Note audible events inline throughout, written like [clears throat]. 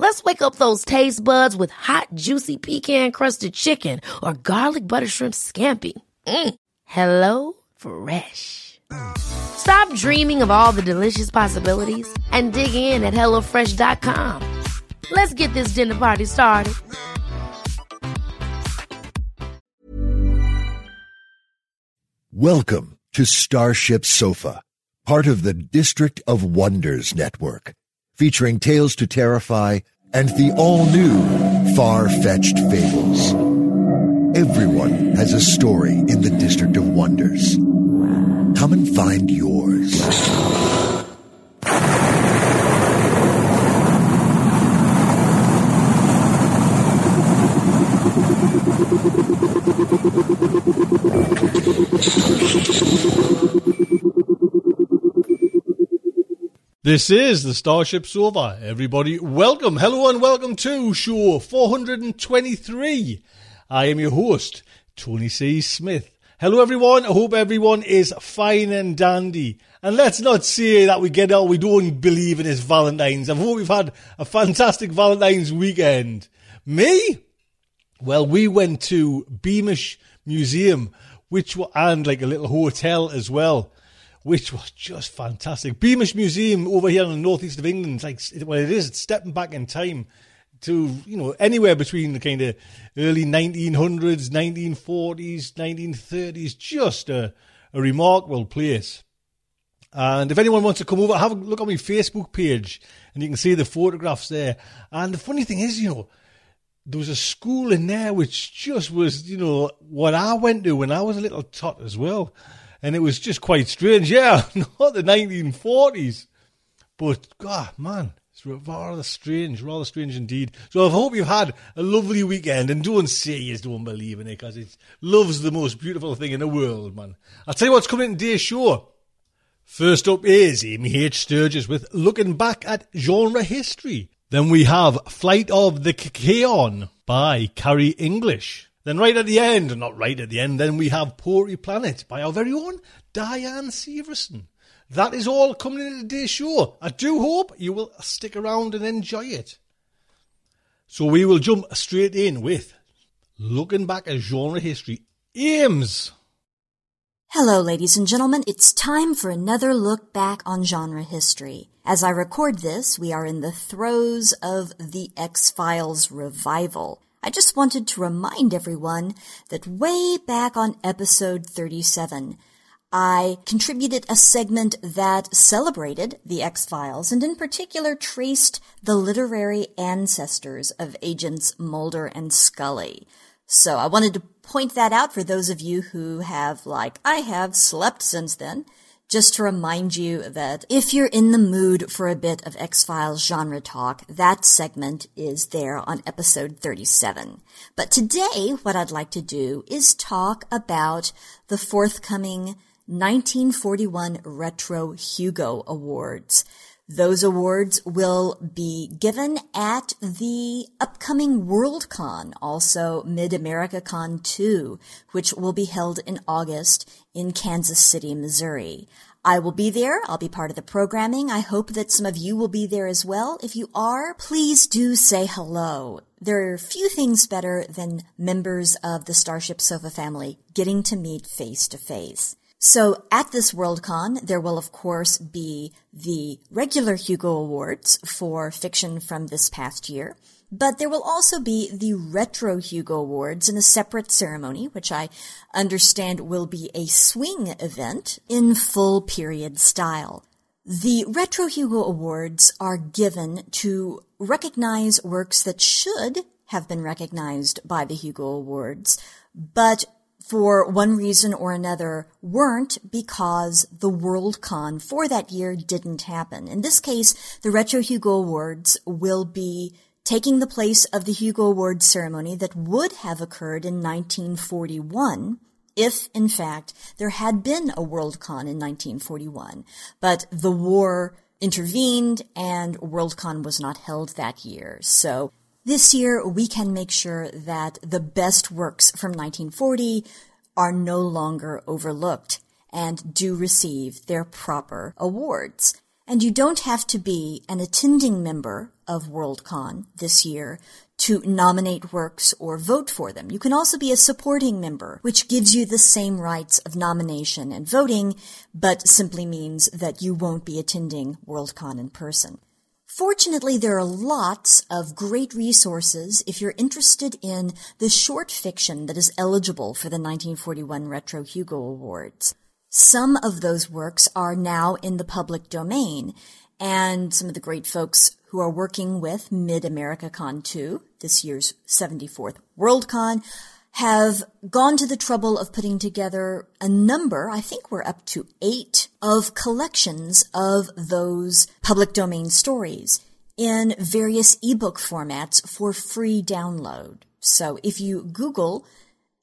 Let's wake up those taste buds with hot, juicy pecan crusted chicken or garlic butter shrimp scampi. Mm. Hello Fresh. Stop dreaming of all the delicious possibilities and dig in at HelloFresh.com. Let's get this dinner party started. Welcome to Starship Sofa, part of the District of Wonders network, featuring Tales to Terrify and the all-new Far-Fetched Fables. Everyone has a story in the District of Wonders. Come and find yours. This is the Starship Sofa. Everybody, welcome, hello, and welcome to show 423. I am your host, Tony C. Smith. Hello, everyone. I hope everyone is fine and dandy. And let's not say that we get out, we don't believe in this Valentine's. I hope we've had a fantastic Valentine's weekend. Me? Well, we went to Beamish Museum, which wa- and like a little hotel as well which was just fantastic. Beamish Museum over here in the northeast of England, it's like well, it is. It's stepping back in time to you know anywhere between the kind of early 1900s, 1940s, 1930s. Just a, a remarkable place. And if anyone wants to come over, have a look on my Facebook page, and you can see the photographs there. And the funny thing is, you know, there was a school in there which just was, you know, what I went to when I was a little tot as well. And it was just quite strange. [laughs] Yeah, not the 1940s. But, God, man, it's rather strange, rather strange indeed. So I hope you've had a lovely weekend and don't say you don't believe in it because it's love's the most beautiful thing in the world, man. I'll tell you what's coming in today's show. First up is Amy H. Sturgis with Looking Back at Genre History. Then we have Flight of the Kikaeon by Kary English. Then right at the end, not right at the end, then we have Poetry Planet by our very own Diane Severson. That is all coming in today's show. I do hope you will stick around and enjoy it. So we will jump straight in with Looking Back at Genre History. Ames! Hello, ladies and gentlemen. It's time for another look back on genre history. As I record this, we are in the throes of the X-Files revival. I just wanted to remind everyone that way back on episode 37, I contributed a segment that celebrated the X-Files and in particular traced the literary ancestors of agents Mulder and Scully. So I wanted to point that out for those of you who have, like I have, slept since then. Just to remind you that if you're in the mood for a bit of X-Files genre talk, that segment is there on episode 37. But today, what I'd like to do is talk about the forthcoming 1941 Retro Hugo Awards. Those awards will be given at the upcoming WorldCon, also Mid-America Con 2, which will be held in August in Kansas City, Missouri. I will be there. I'll be part of the programming. I hope that some of you will be there as well. If you are, please do say hello. There are few things better than members of the Starship Sofa family getting to meet face to face. So at this Worldcon, there will of course be the regular Hugo Awards for fiction from this past year. But there will also be the Retro Hugo Awards in a separate ceremony, which I understand will be a swing event in full period style. The Retro Hugo Awards are given to recognize works that should have been recognized by the Hugo Awards, but for one reason or another weren't because the Worldcon for that year didn't happen. In this case, the Retro Hugo Awards will be taking the place of the Hugo Awards ceremony that would have occurred in 1941 if, in fact, there had been a Worldcon in 1941. But the war intervened and Worldcon was not held that year. So this year, we can make sure that the best works from 1940 are no longer overlooked and do receive their proper awards. And you don't have to be an attending member of Worldcon this year to nominate works or vote for them. You can also be a supporting member, which gives you the same rights of nomination and voting, but simply means that you won't be attending Worldcon in person. Fortunately, there are lots of great resources if you're interested in the short fiction that is eligible for the 1941 Retro Hugo Awards. Some of those works are now in the public domain, and some of the great folks who are working with Mid America Con 2, this year's 74th Worldcon, have gone to the trouble of putting together a number, I think we're up to eight, of collections of those public domain stories in various ebook formats for free download. So if you Google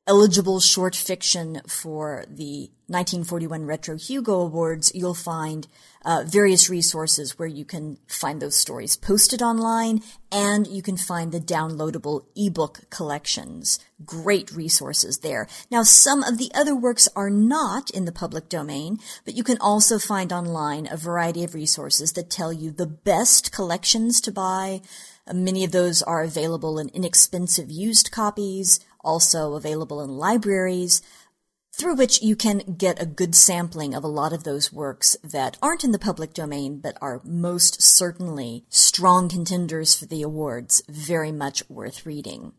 eligible short fiction for the 1941 Retro Hugo Awards, you'll find uh, various resources where you can find those stories posted online and you can find the downloadable ebook collections. Great resources there. Now, some of the other works are not in the public domain, but you can also find online a variety of resources that tell you the best collections to buy. Many of those are available in inexpensive used copies, also available in libraries through which you can get a good sampling of a lot of those works that aren't in the public domain but are most certainly strong contenders for the awards, very much worth reading.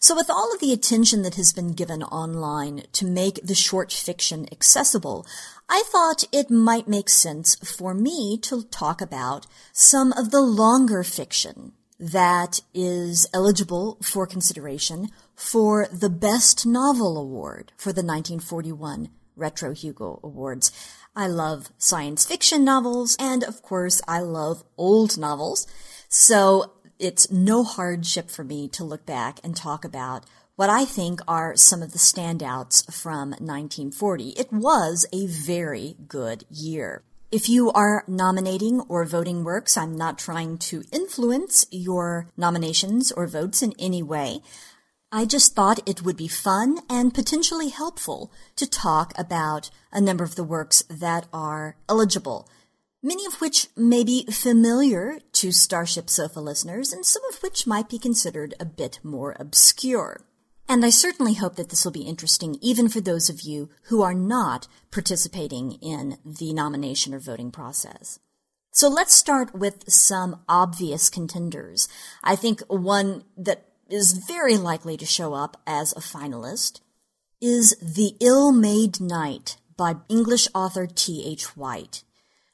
So with all of the attention that has been given online to make the short fiction accessible, I thought it might make sense for me to talk about some of the longer fiction that is eligible for consideration for the Best Novel Award for the 1941 Retro Hugo Awards. I love science fiction novels, and of course, I love old novels. So it's no hardship for me to look back and talk about what I think are some of the standouts from 1940. It was a very good year. If you are nominating or voting works, I'm not trying to influence your nominations or votes in any way. I just thought it would be fun and potentially helpful to talk about a number of the works that are eligible, many of which may be familiar to Starship Sofa listeners and some of which might be considered a bit more obscure. And I certainly hope that this will be interesting even for those of you who are not participating in the nomination or voting process. So let's start with some obvious contenders. I think one that is very likely to show up as a finalist is The Ill-Made Knight by English author T.H. White.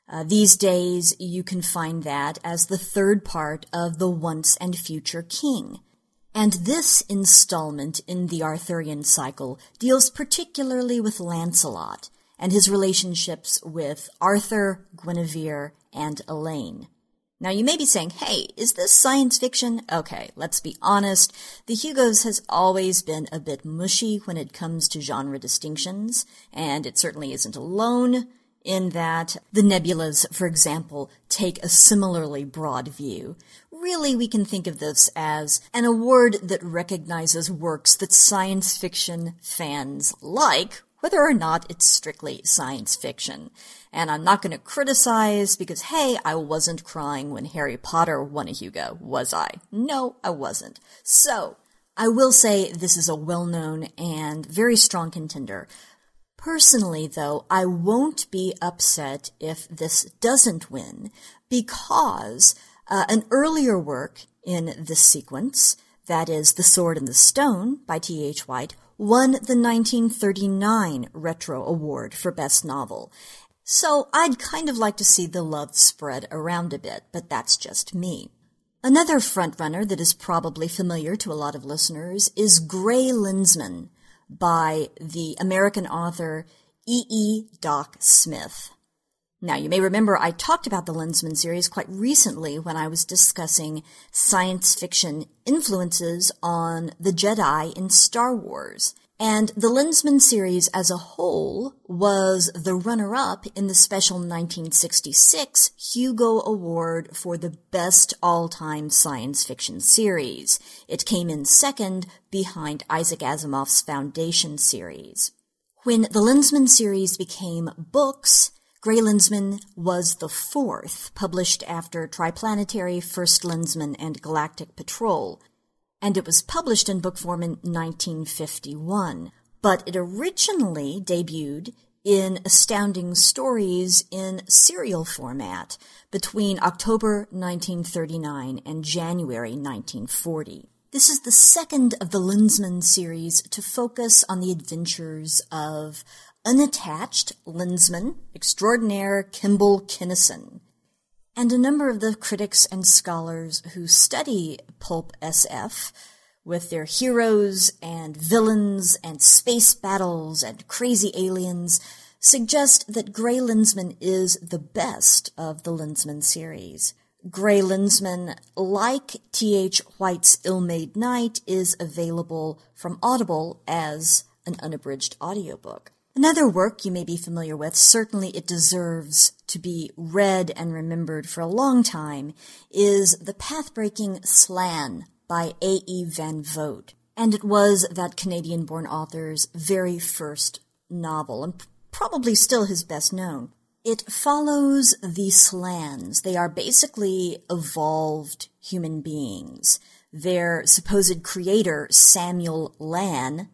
Uh, these days, you can find that as the third part of The Once and Future King. And this installment in the Arthurian cycle deals particularly with Lancelot and his relationships with Arthur, Guinevere, and Elaine. Now you may be saying, hey, is this science fiction? Okay, let's be honest. The Hugos has always been a bit mushy when it comes to genre distinctions, and it certainly isn't alone in that the nebulas, for example, take a similarly broad view. Really, we can think of this as an award that recognizes works that science fiction fans like, whether or not it's strictly science fiction. And I'm not going to criticize because, hey, I wasn't crying when Harry Potter won a Hugo, was I? No, I wasn't. So, I will say this is a well-known and very strong contender. Personally, though, I won't be upset if this doesn't win because Uh, an earlier work in this sequence, that is The Sword and the Stone by T.H. White, won the 1939 Retro Award for Best Novel. So I'd kind of like to see the love spread around a bit, but that's just me. Another frontrunner that is probably familiar to a lot of listeners is Grey Lensman by the American author E. E. Doc Smith. Now, you may remember I talked about the Lensman series quite recently when I was discussing science fiction influences on the Jedi in Star Wars. And the Lensman series as a whole was the runner-up in the special 1966 Hugo Award for the best all-time science fiction series. It came in second behind Isaac Asimov's Foundation series. When the Lensman series became books, Grey Lensman was the fourth, published after Triplanetary, First Lensman, and Galactic Patrol and it was published in book form in 1951. But it originally debuted in Astounding Stories in serial format between October 1939 and January 1940. This is the second of the Lensman series to focus on the adventures of unattached Lensman extraordinaire Kimball Kinnison, and a number of the critics and scholars who study pulp SF with their heroes and villains and space battles and crazy aliens suggest that Grey Lensman is the best of the Lensman series. Grey Lensman, like T.H. White's Ill-Made Knight, is available from Audible as an unabridged audiobook. Another work you may be familiar with, certainly it deserves to be read and remembered for a long time, is The Pathbreaking Slan by A.E. Van Vogt. And it was that Canadian born author's very first novel, and probably still his best known. It follows the Slans. They are basically evolved human beings. Their supposed creator, Samuel Lann,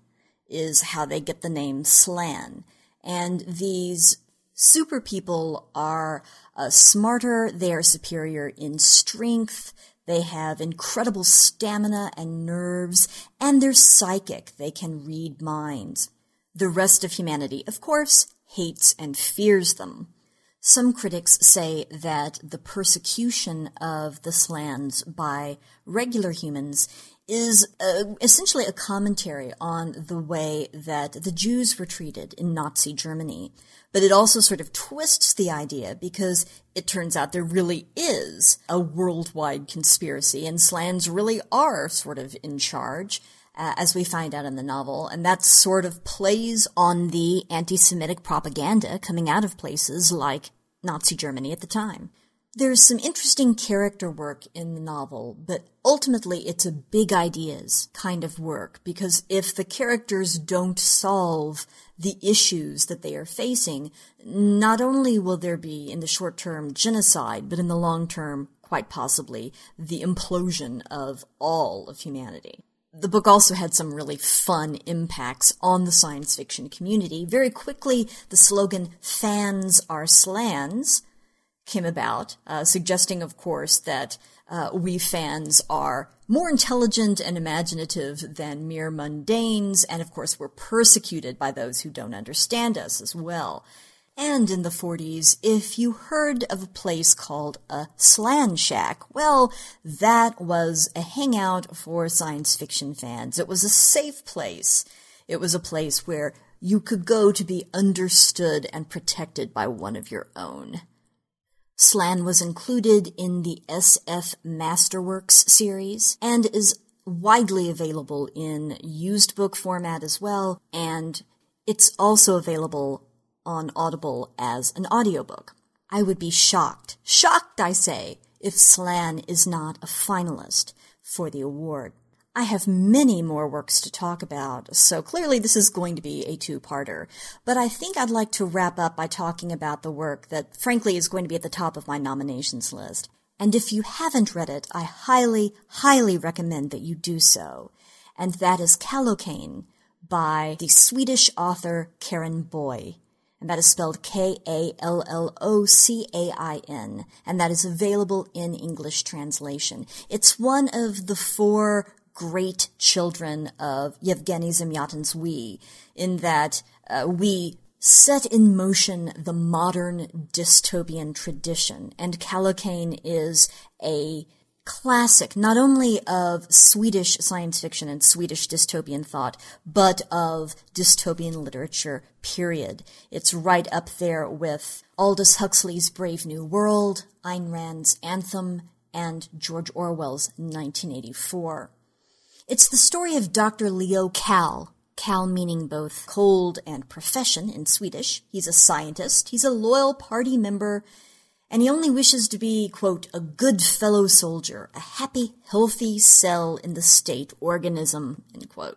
is how they get the name Slan. And these super people are uh, smarter, they are superior in strength, they have incredible stamina and nerves, and they're psychic. They can read minds. The rest of humanity, of course, hates and fears them. Some critics say that the persecution of the Slans by regular humans is essentially a commentary on the way that the Jews were treated in Nazi Germany. But it also sort of twists the idea because it turns out there really is a worldwide conspiracy and Slans really are sort of in charge. Uh, as we find out in the novel, and that sort of plays on the anti-Semitic propaganda coming out of places like Nazi Germany at the time. There's some interesting character work in the novel, but ultimately it's a big ideas kind of work because if the characters don't solve the issues that they are facing, not only will there be in the short term genocide, but in the long term, quite possibly, the implosion of all of humanity. The book also had some really fun impacts on the science fiction community. Very quickly, the slogan, fans are slans, came about, uh, suggesting, of course, that uh, we fans are more intelligent and imaginative than mere mundanes, and of course, we're persecuted by those who don't understand us as well. And in the 40s, if you heard of a place called a Slan Shack, well, that was a hangout for science fiction fans. It was a safe place. It was a place where you could go to be understood and protected by one of your own. Slan was included in the SF Masterworks series and is widely available in used book format as well, and it's also available on Audible as an audiobook. I would be shocked, shocked I say, if Slan is not a finalist for the award. I have many more works to talk about, so clearly this is going to be a two-parter. But I think I'd like to wrap up by talking about the work that frankly is going to be at the top of my nominations list. And if you haven't read it, I highly, highly recommend that you do so. And that is Kallocain by the Swedish author Karin Boye. and that is spelled K-A-L-L-O-C-A-I-N, and that is available in English translation. It's one of the four great children of Yevgeny Zamyatin's We, in that uh, we set in motion the modern dystopian tradition, and Kallocain is a classic not only of Swedish science fiction and Swedish dystopian thought, but of dystopian literature, period. It's right up there with Aldous Huxley's Brave New World, Ayn Rand's Anthem, and George Orwell's 1984. It's the story of Dr. Leo Kall. Kall meaning both cold and profession in Swedish. He's a scientist, he's a loyal party member, and he only wishes to be, quote, a good fellow soldier, a happy, healthy cell in the state organism, end quote.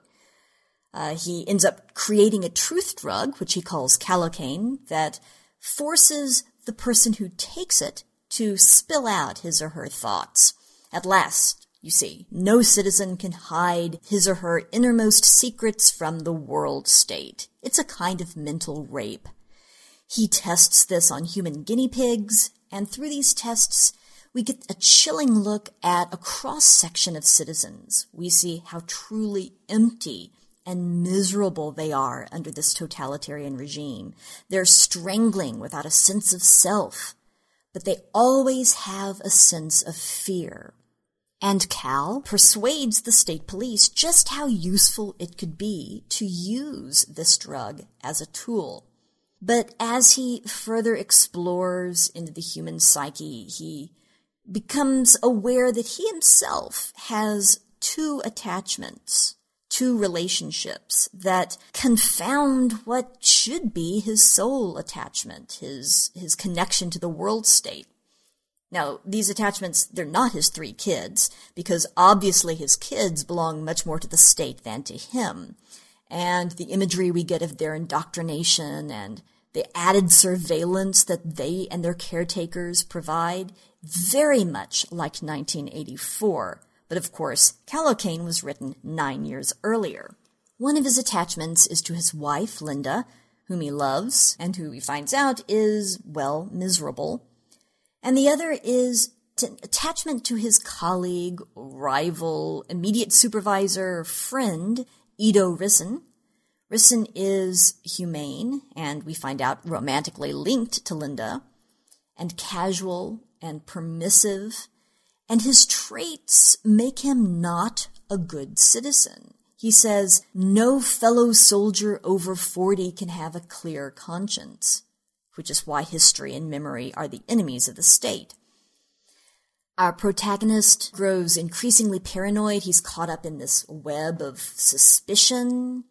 Uh, he ends up creating a truth drug, which he calls Kallocain, that forces the person who takes it to spill out his or her thoughts. At last, you see, no citizen can hide his or her innermost secrets from the world state. It's a kind of mental rape. He tests this on human guinea pigs, and through these tests, we get a chilling look at a cross section of citizens. We see how truly empty and miserable they are under this totalitarian regime. They're strangling without a sense of self, but they always have a sense of fear. And Kall persuades the state police just how useful it could be to use this drug as a tool. But as he further explores into the human psyche, he becomes aware that he himself has two attachments, two relationships that confound what should be his soul attachment, his, his connection to the world state. Now, these attachments, they're not his three kids, because obviously his kids belong much more to the state than to him and the imagery we get of their indoctrination and the added surveillance that they and their caretakers provide, very much like 1984. But of course, Kallocain was written nine years earlier. One of his attachments is to his wife, Linda, whom he loves, and who he finds out is, well, miserable. And the other is attachment to his colleague, rival, immediate supervisor, friend, Edo Rissen. Rissen is humane, and we find out romantically linked to Linda, and casual and permissive, and his traits make him not a good citizen. He says, no fellow soldier over 40 can have a clear conscience, which is why history and memory are the enemies of the state. Our protagonist grows increasingly paranoid. He's caught up in this web of suspicion.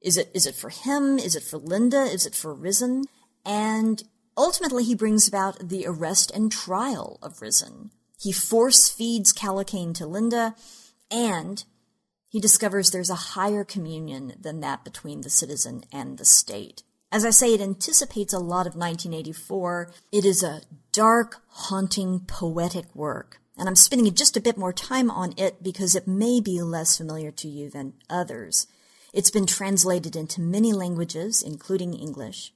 Is it, is it for him? Is it for Linda? Is it for Rissen? And ultimately he brings about the arrest and trial of Rissen. He force feeds Kallocain to Linda and he discovers there's a higher communion than that between the citizen and the state. As I say, it anticipates a lot of 1984. It is a dark, haunting, poetic work. And I'm spending just a bit more time on it because it may be less familiar to you than others. It's been translated into many languages, including English.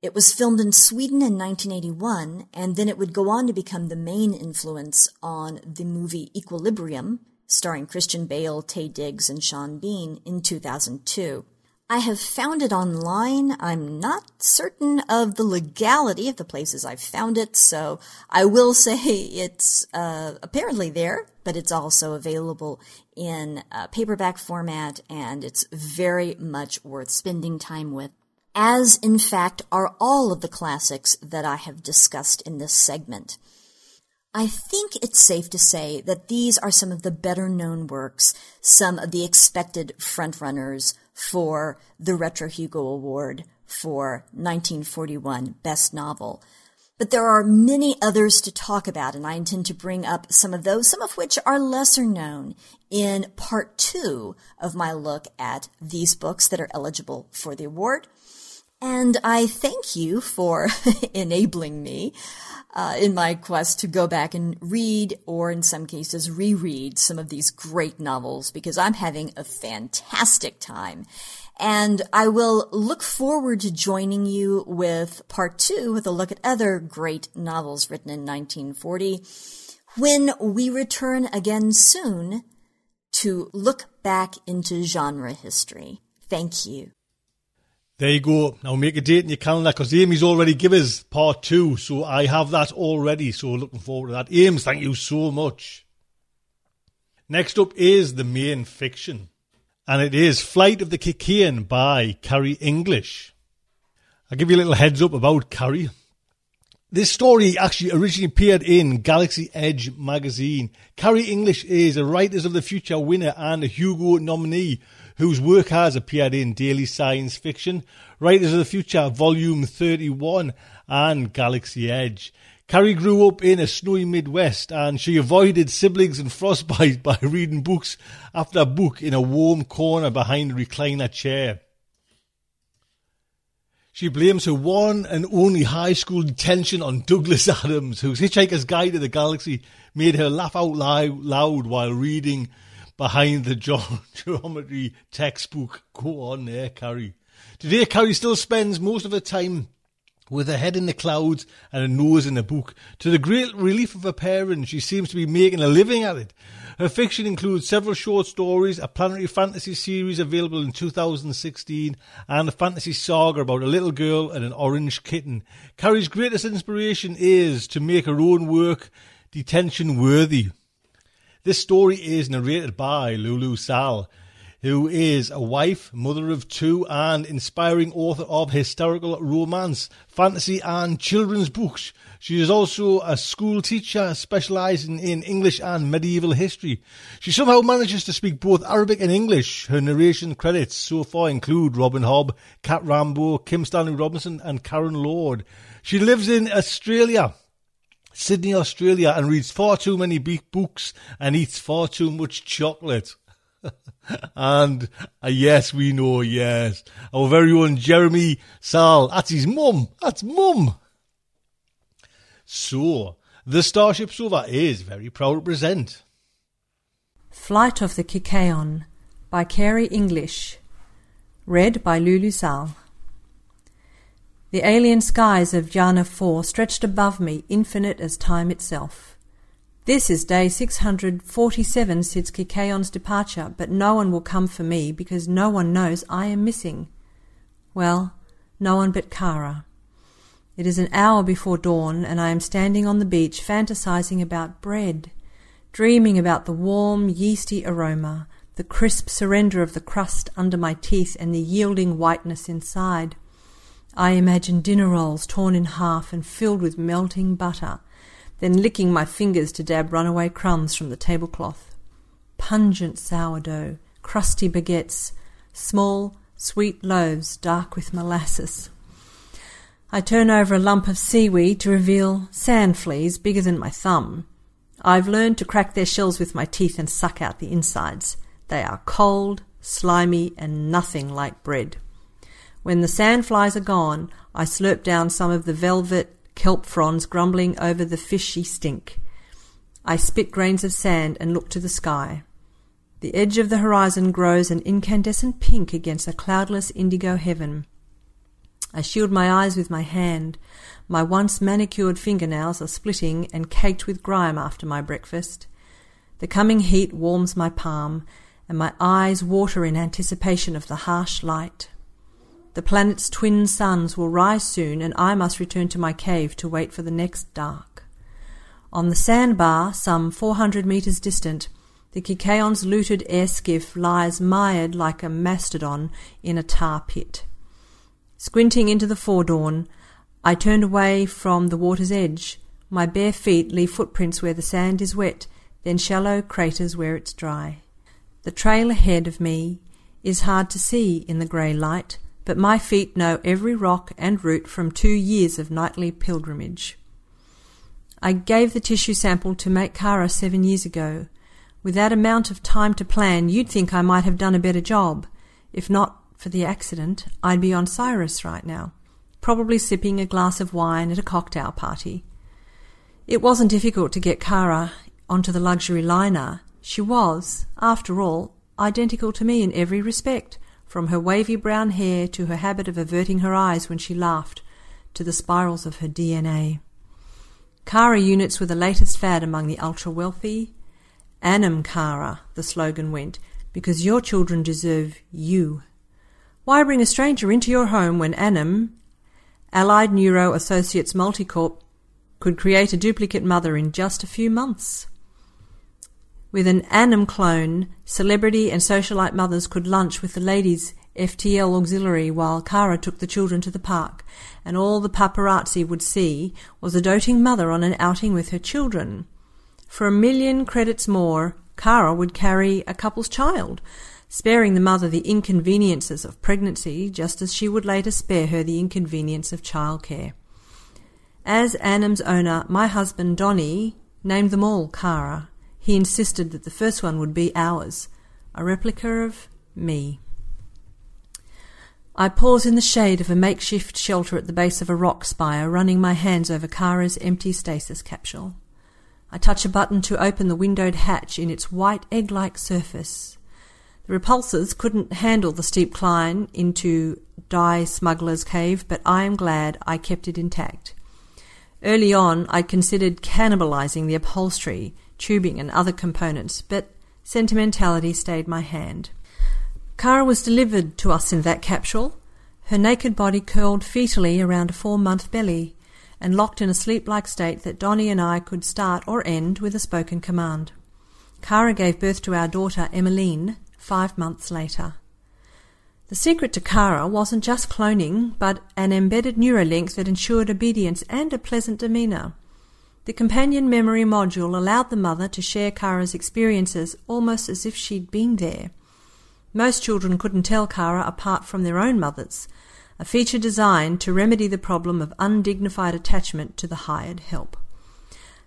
It was filmed in Sweden in 1981, and then it would go on to become the main influence on the movie Equilibrium, starring Christian Bale, Taye Diggs, and Sean Bean in 2002. I have found it online. I'm not certain of the legality of the places I've found it, so I will say it's uh, apparently there, but it's also available in paperback format, and it's very much worth spending time with. As, in fact, are all of the classics that I have discussed in this segment. I think it's safe to say that these are some of the better known works, some of the expected frontrunners for the Retro Hugo Award for 1941 Best Novel. But there are many others to talk about, and I intend to bring up some of those, some of which are lesser known in part two of my look at these books that are eligible for the award. And I thank you for [laughs] enabling me uh, in my quest to go back and read, or in some cases reread, some of these great novels because I'm having a fantastic time. And I will look forward to joining you with part two with a look at other great novels written in 1940 when we return again soon to look back into genre history. Thank you. There you go. Now make a date in your calendar because Amy's already given us part two, so I have that already. So looking forward to that. Ames, thank you so much. Next up is the main fiction, and it is Flight of the Kikaeon by Kary English. I'll give you a little heads up about Kary. This story actually originally appeared in Galaxy Edge magazine. Kary English is a Writers of the Future winner and a Hugo nominee whose work has appeared in Daily Science Fiction, Writers of the Future Volume 31 and Galaxy Edge. Kary grew up in a snowy Midwest and she avoided siblings and frostbite [laughs] by reading books after a book in a warm corner behind a recliner chair. She blames her one and only high school detention on Douglas [laughs] Adams, whose Hitchhiker's Guide to the Galaxy made her laugh out loud while reading behind the [laughs] geometry textbook. Go on eh, there, Kary. Today, Kary still spends most of her time with her head in the clouds and her nose in a book. To the great relief of her parents, she seems to be making a living at it. Her fiction includes several short stories, a planetary fantasy series available in 2016, and a fantasy saga about a little girl and an orange kitten. Kary's greatest inspiration is to make her own work detention worthy. This story is narrated by Lulu Szal who is a wife, mother of two, and inspiring author of historical romance, fantasy, and children's books. She is also a school teacher specializing in English and medieval history. She somehow manages to speak both Arabic and English. Her narration credits so far include Robin Hobb, Cat Rambo, Kim Stanley Robinson, and Karen Lord. She lives in Australia. Sydney, Australia, and reads far too many big books and eats far too much chocolate. [laughs] and uh, yes, we know, yes. Our very own Jeremy Szal. That's his mum. That's mum. So, the Starship Sofa is very proud to present Flight of the Kikaeon by Kary English. Read by Lulu Szal. The alien skies of Jana 4 stretched above me, infinite as time itself. This is day 647 since Kikaeon's departure, but no one will come for me because no one knows I am missing. Well, no one but Kara. It is an hour before dawn, and I am standing on the beach fantasizing about bread, dreaming about the warm, yeasty aroma, the crisp surrender of the crust under my teeth, and the yielding whiteness inside. I imagine dinner rolls torn in half and filled with melting butter then licking my fingers to dab runaway crumbs from the tablecloth. Pungent sourdough, crusty baguettes, small, sweet loaves dark with molasses. I turn over a lump of seaweed to reveal sand fleas bigger than my thumb. I've learned to crack their shells with my teeth and suck out the insides. They are cold, slimy, and nothing like bread. When the sandflies are gone, I slurp down some of the velvet kelp fronds grumbling over the fishy stink. I spit grains of sand and look to the sky. The edge of the horizon grows an incandescent pink against a cloudless indigo heaven. I shield my eyes with my hand. My once manicured fingernails are splitting and caked with grime after my breakfast. The coming heat warms my palm, and my eyes water in anticipation of the harsh light. The planet's twin suns will rise soon, and I must return to my cave to wait for the next dark. On the sandbar, some four hundred metres distant, the Kikaeon's looted air skiff lies mired like a mastodon in a tar pit. Squinting into the foredawn, I turned away from the water's edge. My bare feet leave footprints where the sand is wet, then shallow craters where it's dry. The trail ahead of me is hard to see in the grey light, but my feet know every rock and root from two years of nightly pilgrimage. I gave the tissue sample to Mate Kara seven years ago. With that amount of time to plan, you'd think I might have done a better job. If not for the accident, I'd be on Cyrus right now, probably sipping a glass of wine at a cocktail party. It wasn't difficult to get Kara onto the luxury liner. She was, after all, identical to me in every respect from her wavy brown hair to her habit of averting her eyes when she laughed, to the spirals of her DNA. Kara units were the latest fad among the ultra wealthy. Anam Kara, the slogan went, because your children deserve you. Why bring a stranger into your home when Anam, Allied Neuro Associates Multicorp, could create a duplicate mother in just a few months? With an Anam clone, celebrity and socialite mothers could lunch with the ladies' FTL auxiliary while Kara took the children to the park, and all the paparazzi would see was a doting mother on an outing with her children. For a million credits more, Kara would carry a couple's child, sparing the mother the inconveniences of pregnancy, just as she would later spare her the inconvenience of childcare. As Anam's owner, my husband Donny named them all Cara. He insisted that the first one would be ours, a replica of me. I pause in the shade of a makeshift shelter at the base of a rock spire, running my hands over Kara's empty stasis capsule. I touch a button to open the windowed hatch in its white egg like surface. The repulsors couldn't handle the steep climb into Die Smuggler's Cave, but I am glad I kept it intact. Early on, I considered cannibalizing the upholstery, tubing, and other components, but sentimentality stayed my hand. Cara was delivered to us in that capsule, her naked body curled fetally around a four month belly, and locked in a sleep like state that Donny and I could start or end with a spoken command. Cara gave birth to our daughter Emmeline five months later. The secret to Kara wasn't just cloning, but an embedded neuralink that ensured obedience and a pleasant demeanour. The companion memory module allowed the mother to share Kara's experiences almost as if she'd been there. Most children couldn't tell Kara apart from their own mothers, a feature designed to remedy the problem of undignified attachment to the hired help.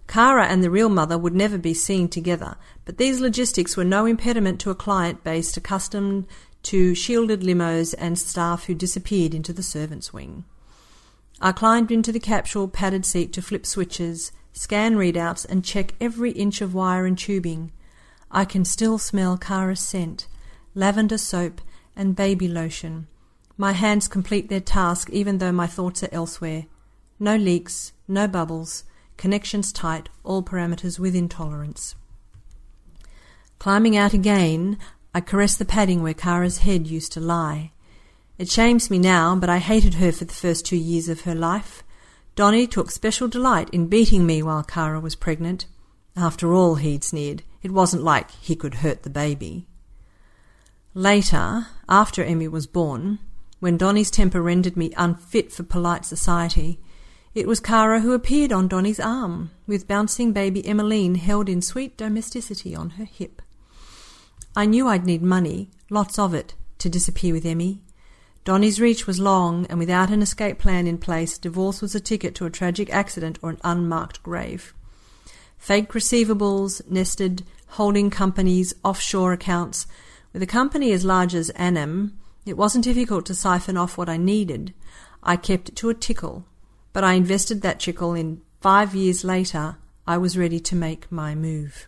Kara and the real mother would never be seen together, but these logistics were no impediment to a client base accustomed to shielded limos and staff who disappeared into the servants' wing. I climbed into the capsule padded seat to flip switches, scan readouts, and check every inch of wire and tubing. I can still smell Kara's scent, lavender soap, and baby lotion. My hands complete their task even though my thoughts are elsewhere. No leaks, no bubbles, connections tight, all parameters within tolerance. Climbing out again, I caress the padding where Kara's head used to lie. It shames me now, but I hated her for the first two years of her life. Donny took special delight in beating me while Kara was pregnant. After all, he'd sneered, it wasn't like he could hurt the baby. Later, after Emmy was born, when Donny's temper rendered me unfit for polite society, it was Kara who appeared on Donny's arm, with bouncing baby Emmeline held in sweet domesticity on her hip. I knew I'd need money, lots of it, to disappear with Emmy. Donny's reach was long, and without an escape plan in place, divorce was a ticket to a tragic accident or an unmarked grave. Fake receivables, nested holding companies, offshore accounts. With a company as large as Anam, it wasn't difficult to siphon off what I needed. I kept it to a tickle, but I invested that trickle in five years later. I was ready to make my move.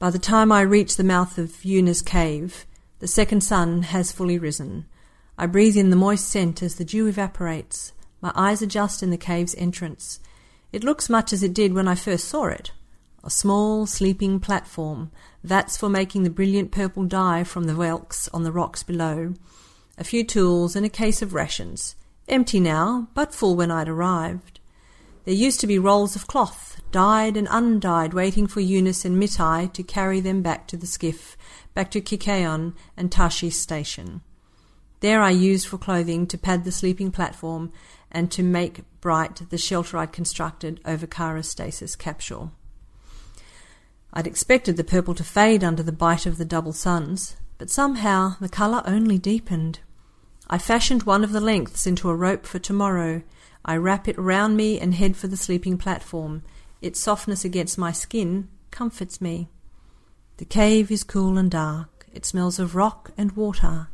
By the time I reached the mouth of Yuna's cave, the second sun has fully risen. I breathe in the moist scent as the dew evaporates. My eyes adjust in the cave's entrance. It looks much as it did when I first saw it. A small, sleeping platform, that's for making the brilliant purple dye from the whelks on the rocks below. A few tools and a case of rations. Empty now, but full when I'd arrived. There used to be rolls of cloth, dyed and undyed, waiting for Eunice and Mitai to carry them back to the skiff, back to Kikaeon and Tashi station. There I used for clothing to pad the sleeping platform and to make bright the shelter I'd constructed over Cara's stasis capsule. I'd expected the purple to fade under the bite of the double suns, but somehow the colour only deepened. I fashioned one of the lengths into a rope for tomorrow I wrap it round me and head for the sleeping platform. Its softness against my skin comforts me. The cave is cool and dark. It smells of rock and water.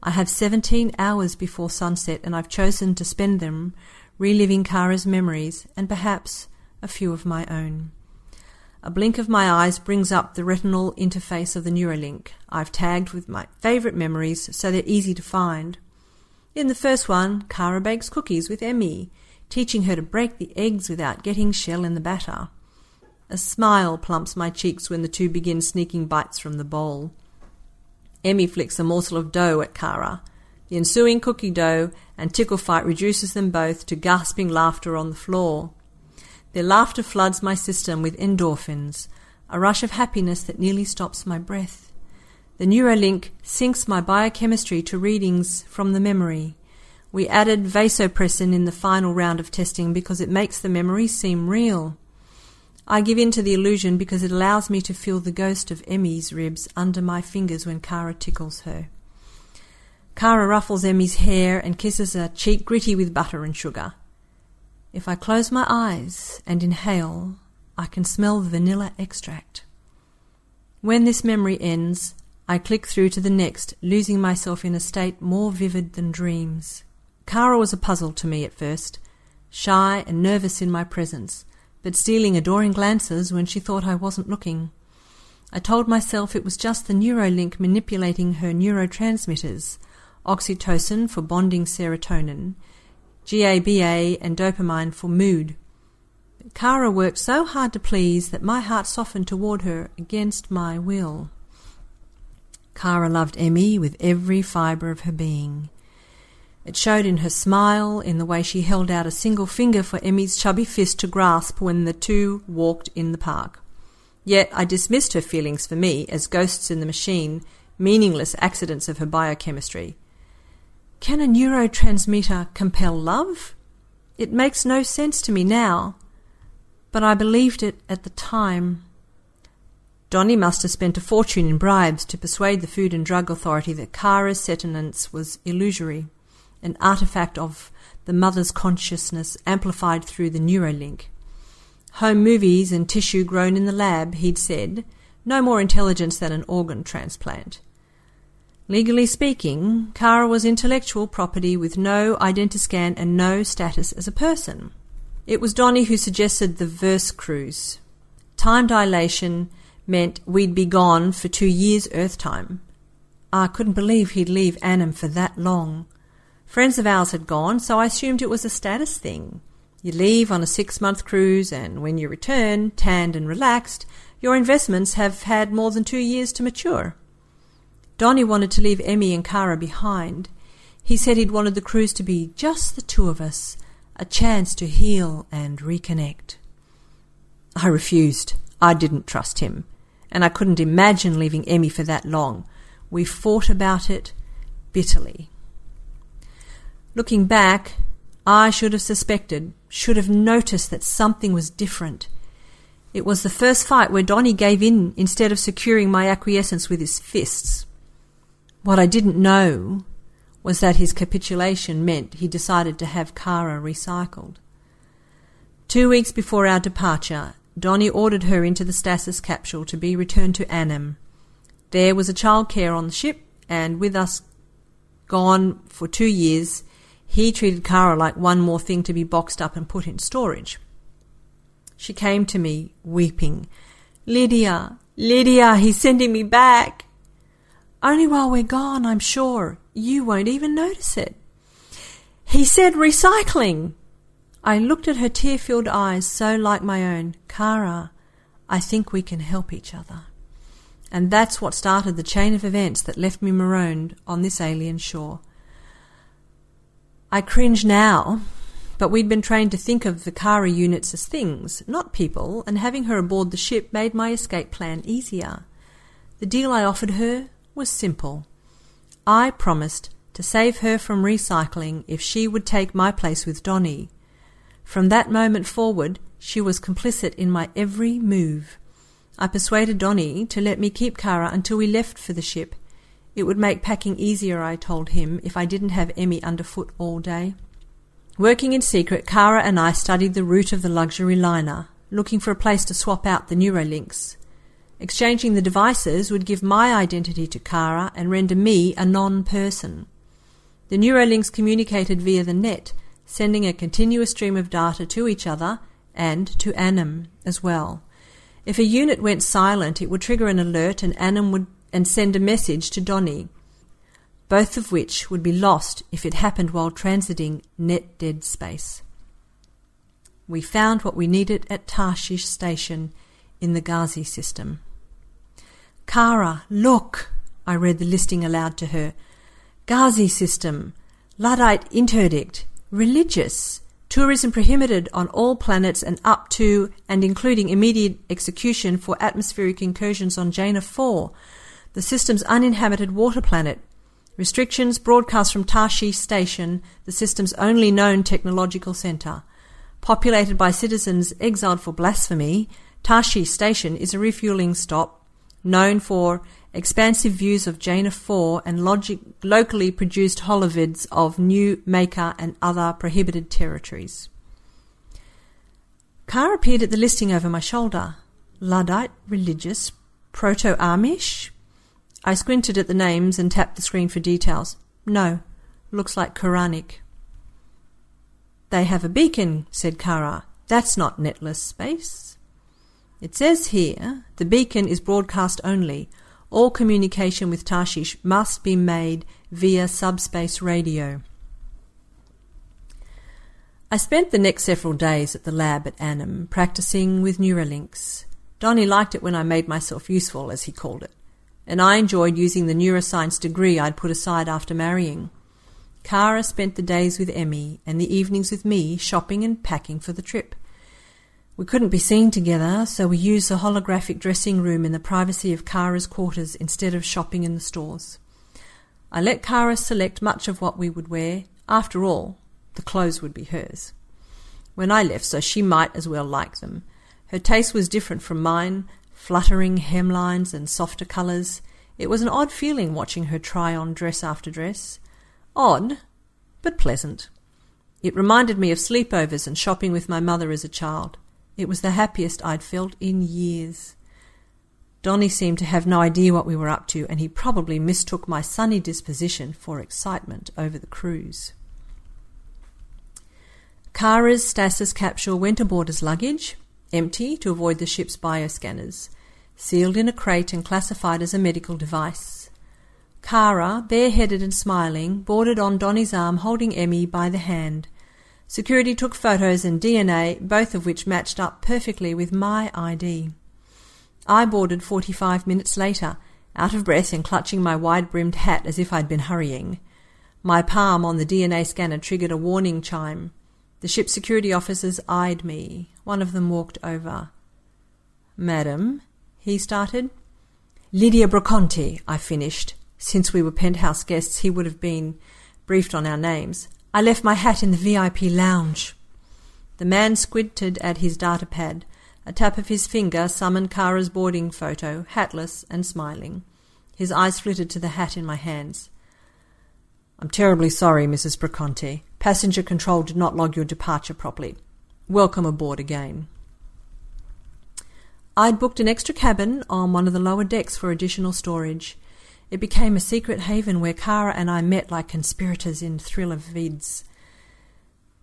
I have seventeen hours before sunset, and I've chosen to spend them reliving Kara's memories and perhaps a few of my own. A blink of my eyes brings up the retinal interface of the Neuralink I've tagged with my favourite memories so they're easy to find. In the first one, Kara bakes cookies with Emmy, teaching her to break the eggs without getting shell in the batter. A smile plumps my cheeks when the two begin sneaking bites from the bowl. Emmy flicks a morsel of dough at Kara. The ensuing cookie dough and tickle fight reduces them both to gasping laughter on the floor. Their laughter floods my system with endorphins, a rush of happiness that nearly stops my breath. The Neuralink syncs my biochemistry to readings from the memory. We added vasopressin in the final round of testing because it makes the memory seem real. I give in to the illusion because it allows me to feel the ghost of Emmy's ribs under my fingers when Kara tickles her. Kara ruffles Emmy's hair and kisses her cheek gritty with butter and sugar. If I close my eyes and inhale, I can smell the vanilla extract. When this memory ends, I click through to the next, losing myself in a state more vivid than dreams. Kara was a puzzle to me at first, shy and nervous in my presence, but stealing adoring glances when she thought I wasn't looking. I told myself it was just the Neuralink manipulating her neurotransmitters, oxytocin for bonding serotonin, GABA, and dopamine for mood. Kara worked so hard to please that my heart softened toward her against my will. Kara loved Emmy with every fibre of her being. It showed in her smile, in the way she held out a single finger for Emmy's chubby fist to grasp when the two walked in the park. Yet I dismissed her feelings for me as ghosts in the machine, meaningless accidents of her biochemistry. Can a neurotransmitter compel love? It makes no sense to me now, but I believed it at the time. Donny must have spent a fortune in bribes to persuade the Food and Drug Authority that Kara's sentience was illusory, an artifact of the mother's consciousness amplified through the Neuralink. Home movies and tissue grown in the lab, he'd said, no more intelligence than an organ transplant. Legally speaking, Kara was intellectual property with no identiscan and no status as a person. It was Donny who suggested the verse cruise. Time dilation meant we'd be gone for two years Earth time. I couldn't believe he'd leave Annam for that long. Friends of ours had gone, so I assumed it was a status thing. You leave on a six month cruise, and when you return, tanned and relaxed, your investments have had more than two years to mature. Donny wanted to leave Emmy and Kara behind. He said he'd wanted the cruise to be just the two of us, a chance to heal and reconnect. I refused. I didn't trust him, and I couldn't imagine leaving Emmy for that long. We fought about it bitterly. Looking back, I should have suspected, should have noticed that something was different. It was the first fight where Donny gave in instead of securing my acquiescence with his fists. What I didn't know was that his capitulation meant he decided to have Kara recycled. Two weeks before our departure, Donny ordered her into the stasis capsule to be returned to Annam. There was a childcare on the ship, and with us gone for two years, he treated Kara like one more thing to be boxed up and put in storage. She came to me, weeping. Lydia, Lydia, he's sending me back. Only while we're gone, I'm sure. You won't even notice it. He said recycling. I looked at her tear filled eyes, so like my own. Kara, I think we can help each other. And that's what started the chain of events that left me marooned on this alien shore. I cringe now, but we'd been trained to think of the Kara units as things, not people, and having her aboard the ship made my escape plan easier. The deal I offered her was simple. I promised to save her from recycling if she would take my place with Donny. From that moment forward, she was complicit in my every move. I persuaded Donny to let me keep Kara until we left for the ship. It would make packing easier, I told him, if I didn't have Emmy underfoot all day. Working in secret, Kara and I studied the route of the luxury liner, looking for a place to swap out the Neuralinks. Exchanging the devices would give my identity to Kara and render me a non-person. The Neuralinks communicated via the net, sending a continuous stream of data to each other and to Annam as well. If a unit went silent, it would trigger an alert and Annam would and send a message to Donny, both of which would be lost if it happened while transiting net dead space. We found what we needed at Tarshish station in the Ghazi system. Kara, look! I read the listing aloud to her. Ghazi system, Luddite interdict, religious, tourism prohibited on all planets and up to and including immediate execution for atmospheric incursions on Jaina 4, the system's uninhabited water planet. Restrictions broadcast from Tarshish Station, the system's only known technological center. Populated by citizens exiled for blasphemy, Tarshish Station is a refueling stop known for expansive views of Jaina 4 and logic, locally produced holovids of New Maker and other prohibited territories. Kara appeared at the listing over my shoulder. Luddite, religious, proto-Amish? I squinted at the names and tapped the screen for details. No, looks like Quranic. They have a beacon, said Kara. That's not netless space. It says here the beacon is broadcast only. All communication with Tarshish must be made via subspace radio. I spent the next several days at the lab at Annam practicing with Neuralinks. Donny liked it when I made myself useful, as he called it, and I enjoyed using the neuroscience degree I'd put aside after marrying. Kara spent the days with Emmy and the evenings with me shopping and packing for the trip. We couldn't be seen together, so we used the holographic dressing room in the privacy of Kara's quarters instead of shopping in the stores. I let Kara select much of what we would wear. After all, the clothes would be hers. When I left, so she might as well like them. Her taste was different from mine, fluttering hemlines and softer colours. It was an odd feeling watching her try on dress after dress. Odd, but pleasant. It reminded me of sleepovers and shopping with my mother as a child. It was the happiest I'd felt in years. Donny seemed to have no idea what we were up to, and he probably mistook my sunny disposition for excitement over the cruise. Kara's stasis capsule went aboard as luggage, empty to avoid the ship's bioscanners, sealed in a crate and classified as a medical device. Kara, bareheaded and smiling, boarded on Donny's arm, holding Emmy by the hand – Security took photos and DNA, both of which matched up perfectly with my ID. I boarded 45 minutes later, out of breath and clutching my wide brimmed hat as if I'd been hurrying. My palm on the DNA scanner triggered a warning chime. The ship's security officers eyed me. One of them walked over. Madam, he started. Lydia Broconte, I finished. Since we were penthouse guests, he would have been briefed on our names. I left my hat in the VIP lounge. The man squinted at his data pad. A tap of his finger summoned Kara's boarding photo, hatless and smiling. His eyes flitted to the hat in my hands. I'm terribly sorry, Mrs. Broconte. Passenger control did not log your departure properly. Welcome aboard again. I'd booked an extra cabin on one of the lower decks for additional storage. It became a secret haven where Kara and I met like conspirators in thriller vids.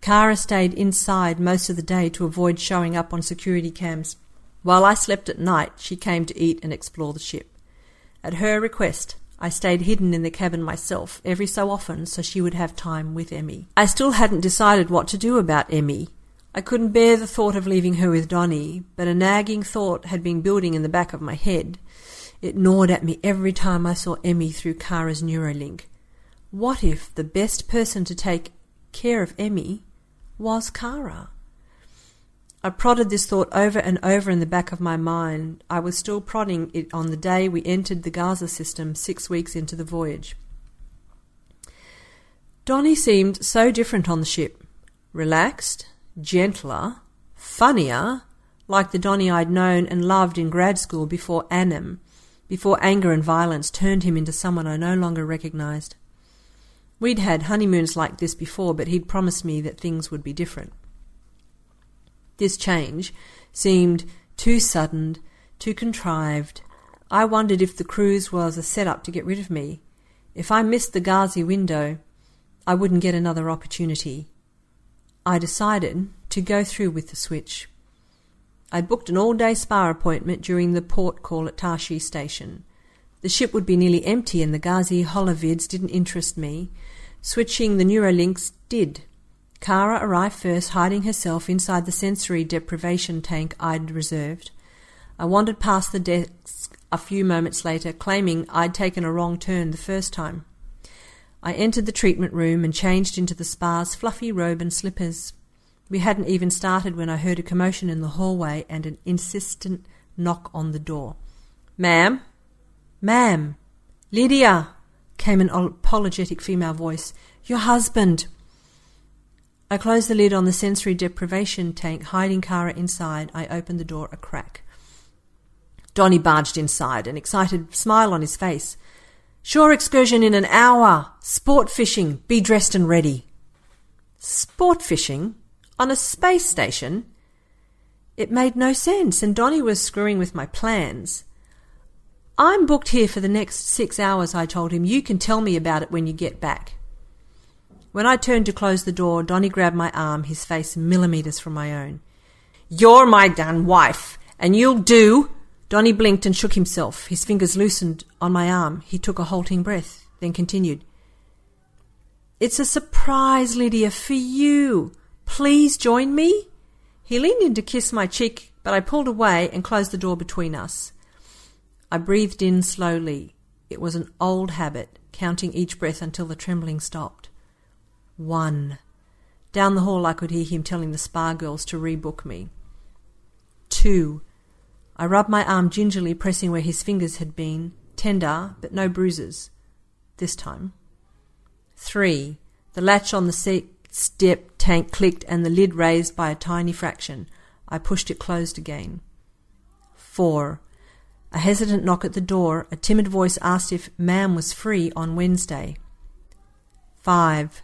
Kara stayed inside most of the day to avoid showing up on security cams. While I slept at night, she came to eat and explore the ship. At her request, I stayed hidden in the cabin myself every so often so she would have time with Emmy. I still hadn't decided what to do about Emmy. I couldn't bear the thought of leaving her with Donny, but a nagging thought had been building in the back of my head. It gnawed at me every time I saw Emmy through Kara's Neuralink. What if the best person to take care of Emmy was Kara? I prodded this thought over and over in the back of my mind. I was still prodding it on the day we entered the Ghazi system six weeks into the voyage. Donny seemed so different on the ship. Relaxed, gentler, funnier, like the Donny I'd known and loved in grad school before Annam, before anger and violence turned him into someone I no longer recognized. We'd had honeymoons like this before, but he'd promised me that things would be different. This change seemed too sudden, too contrived. I wondered if the cruise was a setup to get rid of me. If I missed the Ghazi window, I wouldn't get another opportunity. I decided to go through with the switch. I'd booked an all-day spa appointment during the port call at Tarshish station. The ship would be nearly empty and the Ghazi holovids didn't interest me. Switching the Neurolinks did. Kara arrived first, hiding herself inside the sensory deprivation tank I'd reserved. I wandered past the desk a few moments later, claiming I'd taken a wrong turn the first time. I entered the treatment room and changed into the spa's fluffy robe and slippers. We hadn't even started when I heard a commotion in the hallway and an insistent knock on the door. Ma'am? Ma'am? Lydia! came an apologetic female voice. Your husband! I closed the lid on the sensory deprivation tank, hiding Kara inside. I opened the door a crack. Donny barged inside, an excited smile on his face. Shore excursion in an hour. Sport fishing. Be dressed and ready. Sport fishing? On a space station? It made no sense, and Donny was screwing with my plans. I'm booked here for the next six hours, I told him. You can tell me about it when you get back. When I turned to close the door, Donny grabbed my arm, his face millimetres from my own. You're my done wife, and you'll do. Donny blinked and shook himself. His fingers loosened on my arm. He took a halting breath, then continued. It's a surprise, Lydia, for you. Please join me? He leaned in to kiss my cheek, but I pulled away and closed the door between us. I breathed in slowly. It was an old habit, counting each breath until the trembling stopped. One. Down the hall I could hear him telling the spa girls to rebook me. Two. I rubbed my arm gingerly, pressing where his fingers had been, tender, but no bruises. This time. Three. The latch on the seat step tank clicked and the lid raised by a tiny fraction. I pushed it closed again. Four. A hesitant knock at the door. A timid voice asked if ma'am was free on Wednesday. Five.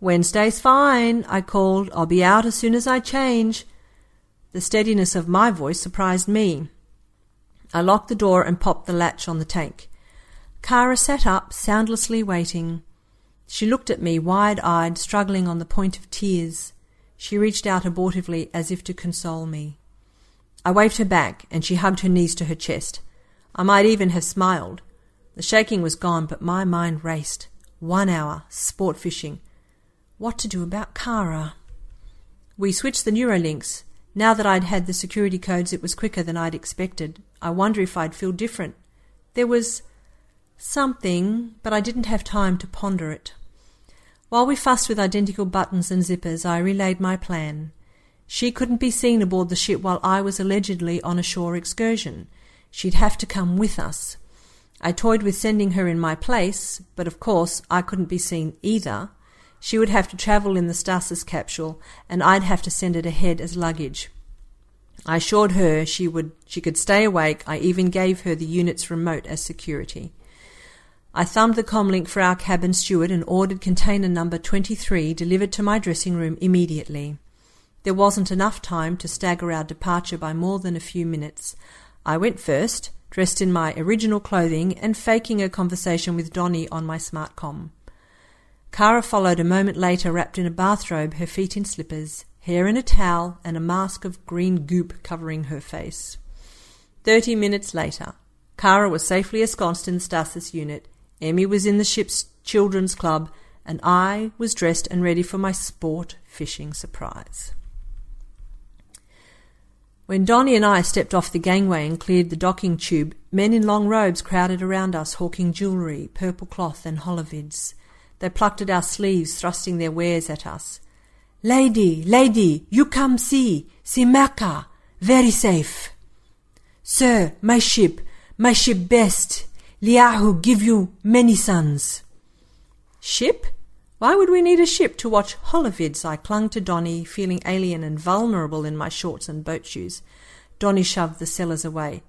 Wednesday's fine, I called. I'll be out as soon as I change. The steadiness of my voice surprised me. I locked the door and popped the latch on the tank. Kara sat up, soundlessly waiting. She looked at me, wide eyed, struggling on the point of tears. She reached out abortively as if to console me. I waved her back, and she hugged her knees to her chest. I might even have smiled. The shaking was gone, but my mind raced. One hour, sport fishing. What to do about Kara? We switched the Neurolinks. Now that I'd had the security codes, it was quicker than I'd expected. I wonder if I'd feel different. There was something, but I didn't have time to ponder it. While we fussed with identical buttons and zippers, I relayed my plan. She couldn't be seen aboard the ship while I was allegedly on a shore excursion. She'd have to come with us. I toyed with sending her in my place, but of course I couldn't be seen either. She would have to travel in the stasis capsule, and I'd have to send it ahead as luggage. I assured her she would she could stay awake. I even gave her the unit's remote as security. I thumbed the comlink for our cabin steward and ordered container number 23 delivered to my dressing room immediately. There wasn't enough time to stagger our departure by more than a few minutes. I went first, dressed in my original clothing and faking a conversation with Donny on my smart com. Kara followed a moment later, wrapped in a bathrobe, her feet in slippers, hair in a towel, and a mask of green goop covering her face. Thirty minutes later, Kara was safely ensconced in the stasis unit, Emmy was in the ship's children's club, and I was dressed and ready for my sport fishing surprise. When Donny and I stepped off the gangway and cleared the docking tube, men in long robes crowded around us, hawking jewellery, purple cloth, and holovids. They plucked at our sleeves, thrusting their wares at us. Lady, lady, you come see, see Mecca, very safe. Sir, my ship, my ship best. Liahu give you many sons. Ship? Why would we need a ship to watch holovids? I clung to Donny, feeling alien and vulnerable in my shorts and boat shoes. Donny shoved the sellers away.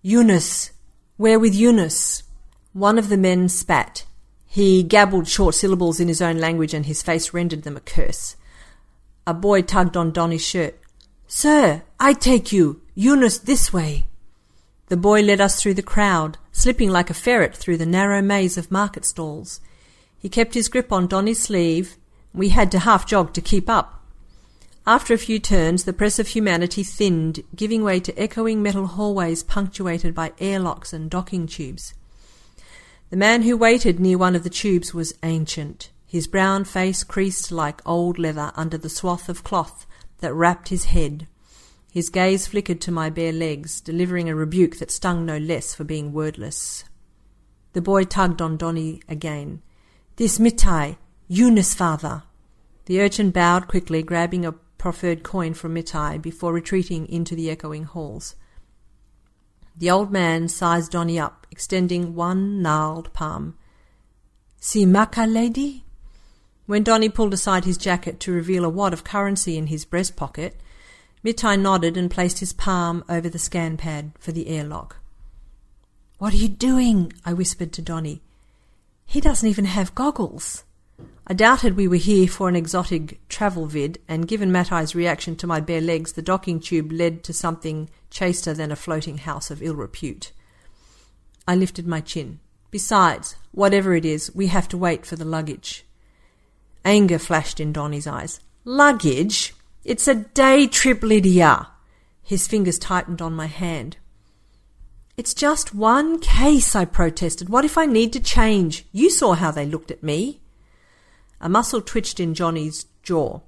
Yunus! Where with Yunus? One of the men spat. He gabbled short syllables in his own language and his face rendered them a curse. A boy tugged on Donny's shirt. Sir, I take you. Yunus this way. The boy led us through the crowd, slipping like a ferret through the narrow maze of market stalls. He kept his grip on Donny's sleeve. We had to half jog to keep up. After a few turns, the press of humanity thinned, giving way to echoing metal hallways punctuated by airlocks and docking tubes. The man who waited near one of the tubes was ancient, his brown face creased like old leather under the swath of cloth that wrapped his head. His gaze flickered to my bare legs, delivering a rebuke that stung no less for being wordless. The boy tugged on Donny again. This Mitai, Yunus father. The urchin bowed quickly, grabbing a proffered coin from Mitai before retreating into the echoing halls. The old man sized Donny up, extending one gnarled palm. See Maka, lady? When Donny pulled aside his jacket to reveal a wad of currency in his breast pocket, Mitai nodded and placed his palm over the scan pad for the airlock. What are you doing? I whispered to Donny. He doesn't even have goggles. I doubted we were here for an exotic travel vid, and given Mitai's reaction to my bare legs, the docking tube led to something chaster than a floating house of ill repute. I lifted my chin. Besides, whatever it is, we have to wait for the luggage. Anger flashed in Donny's eyes. Luggage? It's a day trip, Lydia. His fingers tightened on my hand. It's just one case, I protested. What if I need to change? You saw how they looked at me. A muscle twitched in Johnny's jaw.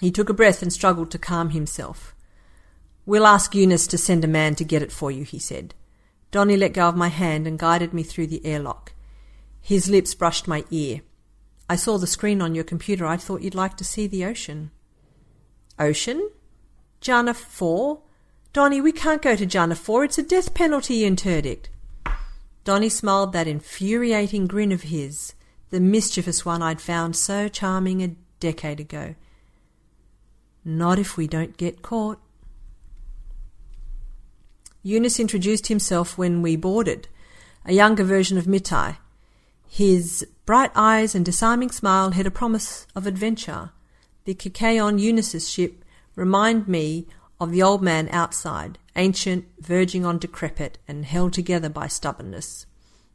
He took a breath and struggled to calm himself. We'll ask Yunus to send a man to get it for you, he said. Donny let go of my hand and guided me through the airlock. His lips brushed my ear. I saw the screen on your computer. I thought you'd like to see the ocean. Ocean? Jana 4? Donny, we can't go to Jana 4. It's a death penalty interdict. Donny smiled that infuriating grin of his, the mischievous one I'd found so charming a decade ago. Not if we don't get caught. Yunus introduced himself when we boarded, a younger version of Mitai. His bright eyes and disarming smile had a promise of adventure the Kikaeon Yunus's ship remind me of the old man outside, ancient, verging on decrepit, and held together by stubbornness.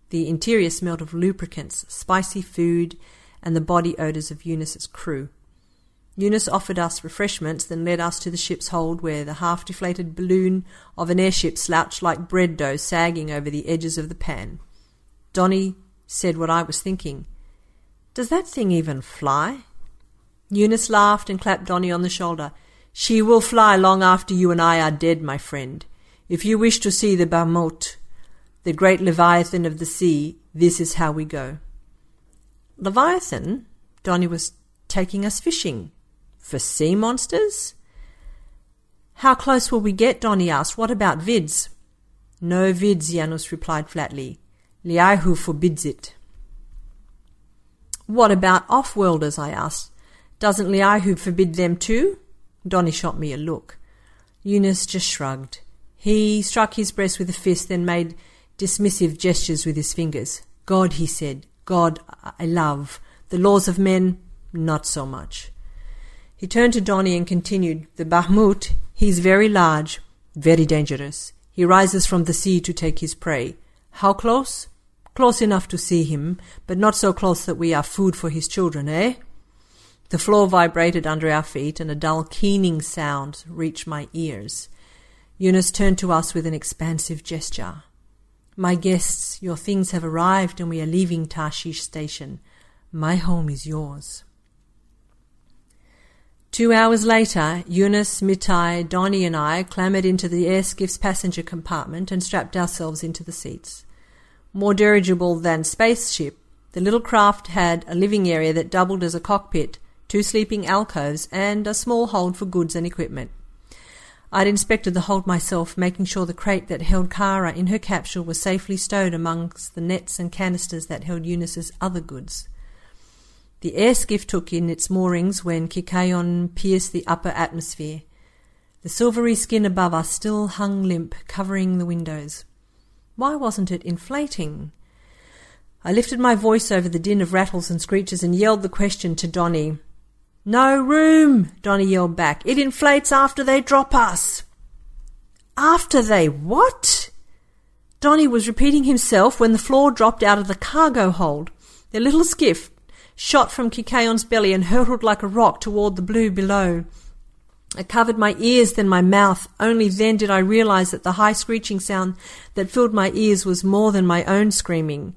The interior smelled of lubricants, spicy food, and the body odours of Yunus's crew. Yunus offered us refreshments, then led us to the ship's hold, where the half deflated balloon of an airship slouched like bread dough sagging over the edges of the pan. Donny said what I was thinking. Does that thing even fly? Yunus laughed and clapped Donny on the shoulder. She will fly long after you and I are dead, my friend. If you wish to see the Bahmut, the great Leviathan of the sea, this is how we go. Leviathan? Donny was taking us fishing. For sea monsters? How close will we get? Donny asked. What about vids? No vids, Yunus replied flatly. Liahu forbids it. What about off-worlders? I asked. Doesn't Liahu forbid them too? Donny shot me a look. Yunus just shrugged. He struck his breast with a fist, then made dismissive gestures with his fingers. God, he said, God I love. The laws of men, not so much. He turned to Donny and continued, The Bahmut, he's very large, very dangerous. He rises from the sea to take his prey. How close? Close enough to see him, but not so close that we are food for his children, eh? The floor vibrated under our feet, and a dull keening sound reached my ears. Yunus turned to us with an expansive gesture. My guests, your things have arrived, and we are leaving Tarshish station. My home is yours. Two hours later, Yunus, Mitai, Donny, and I clambered into the air skiff's passenger compartment and strapped ourselves into the seats. More dirigible than spaceship, the little craft had a living area that doubled as a cockpit two sleeping alcoves, and a small hold for goods and equipment. I'd inspected the hold myself, making sure the crate that held Kara in her capsule was safely stowed amongst the nets and canisters that held Yunus's other goods. The air skiff took in its moorings when Kikaeon pierced the upper atmosphere. The silvery skin above us still hung limp, covering the windows. Why wasn't it inflating? I lifted my voice over the din of rattles and screeches and yelled the question to Donny. No room, Donny yelled back. It inflates after they drop us. After they what? Donny was repeating himself when the floor dropped out of the cargo hold. The little skiff shot from Kikaeon's belly and hurtled like a rock toward the blue below. I covered my ears, then my mouth. Only then did I realize that the high screeching sound that filled my ears was more than my own screaming.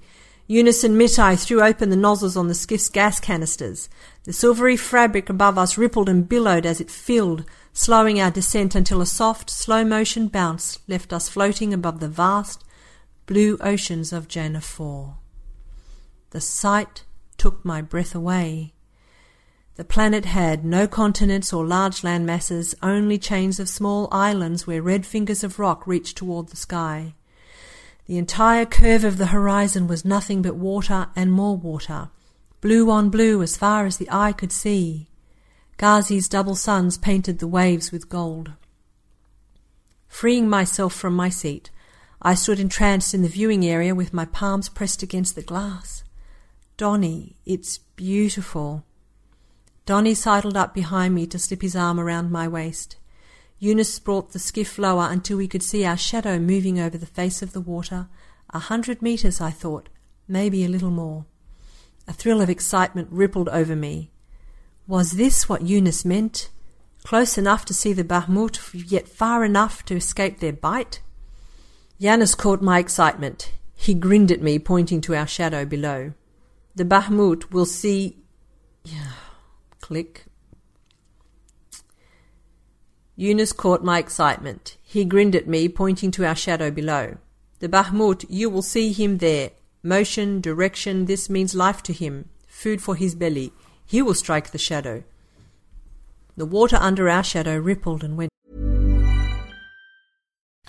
Yunus and Mitai threw open the nozzles on the skiff's gas canisters. The silvery fabric above us rippled and billowed as it filled, slowing our descent until a soft, slow motion bounce left us floating above the vast, blue oceans of Janna 4. The sight took my breath away. The planet had no continents or large land masses, only chains of small islands where red fingers of rock reached toward the sky. The entire curve of the horizon was nothing but water and more water, blue on blue as far as the eye could see. Ghazi's double suns painted the waves with gold. Freeing myself from my seat, I stood entranced in the viewing area with my palms pressed against the glass. Donny, it's beautiful. Donny sidled up behind me to slip his arm around my waist. Yunus brought the skiff lower until we could see our shadow moving over the face of the water. A hundred metres, I thought, maybe a little more. A thrill of excitement rippled over me. Was this what Yunus meant? Close enough to see the Bahmut, yet far enough to escape their bite? Yunus caught my excitement. He grinned at me, pointing to our shadow below. The Bahmut will see. Click. Yunus caught my excitement. He grinned at me, pointing to our shadow below. The Bahmut, you will see him there. Motion, direction, this means life to him. Food for his belly. He will strike the shadow. The water under our shadow rippled and went.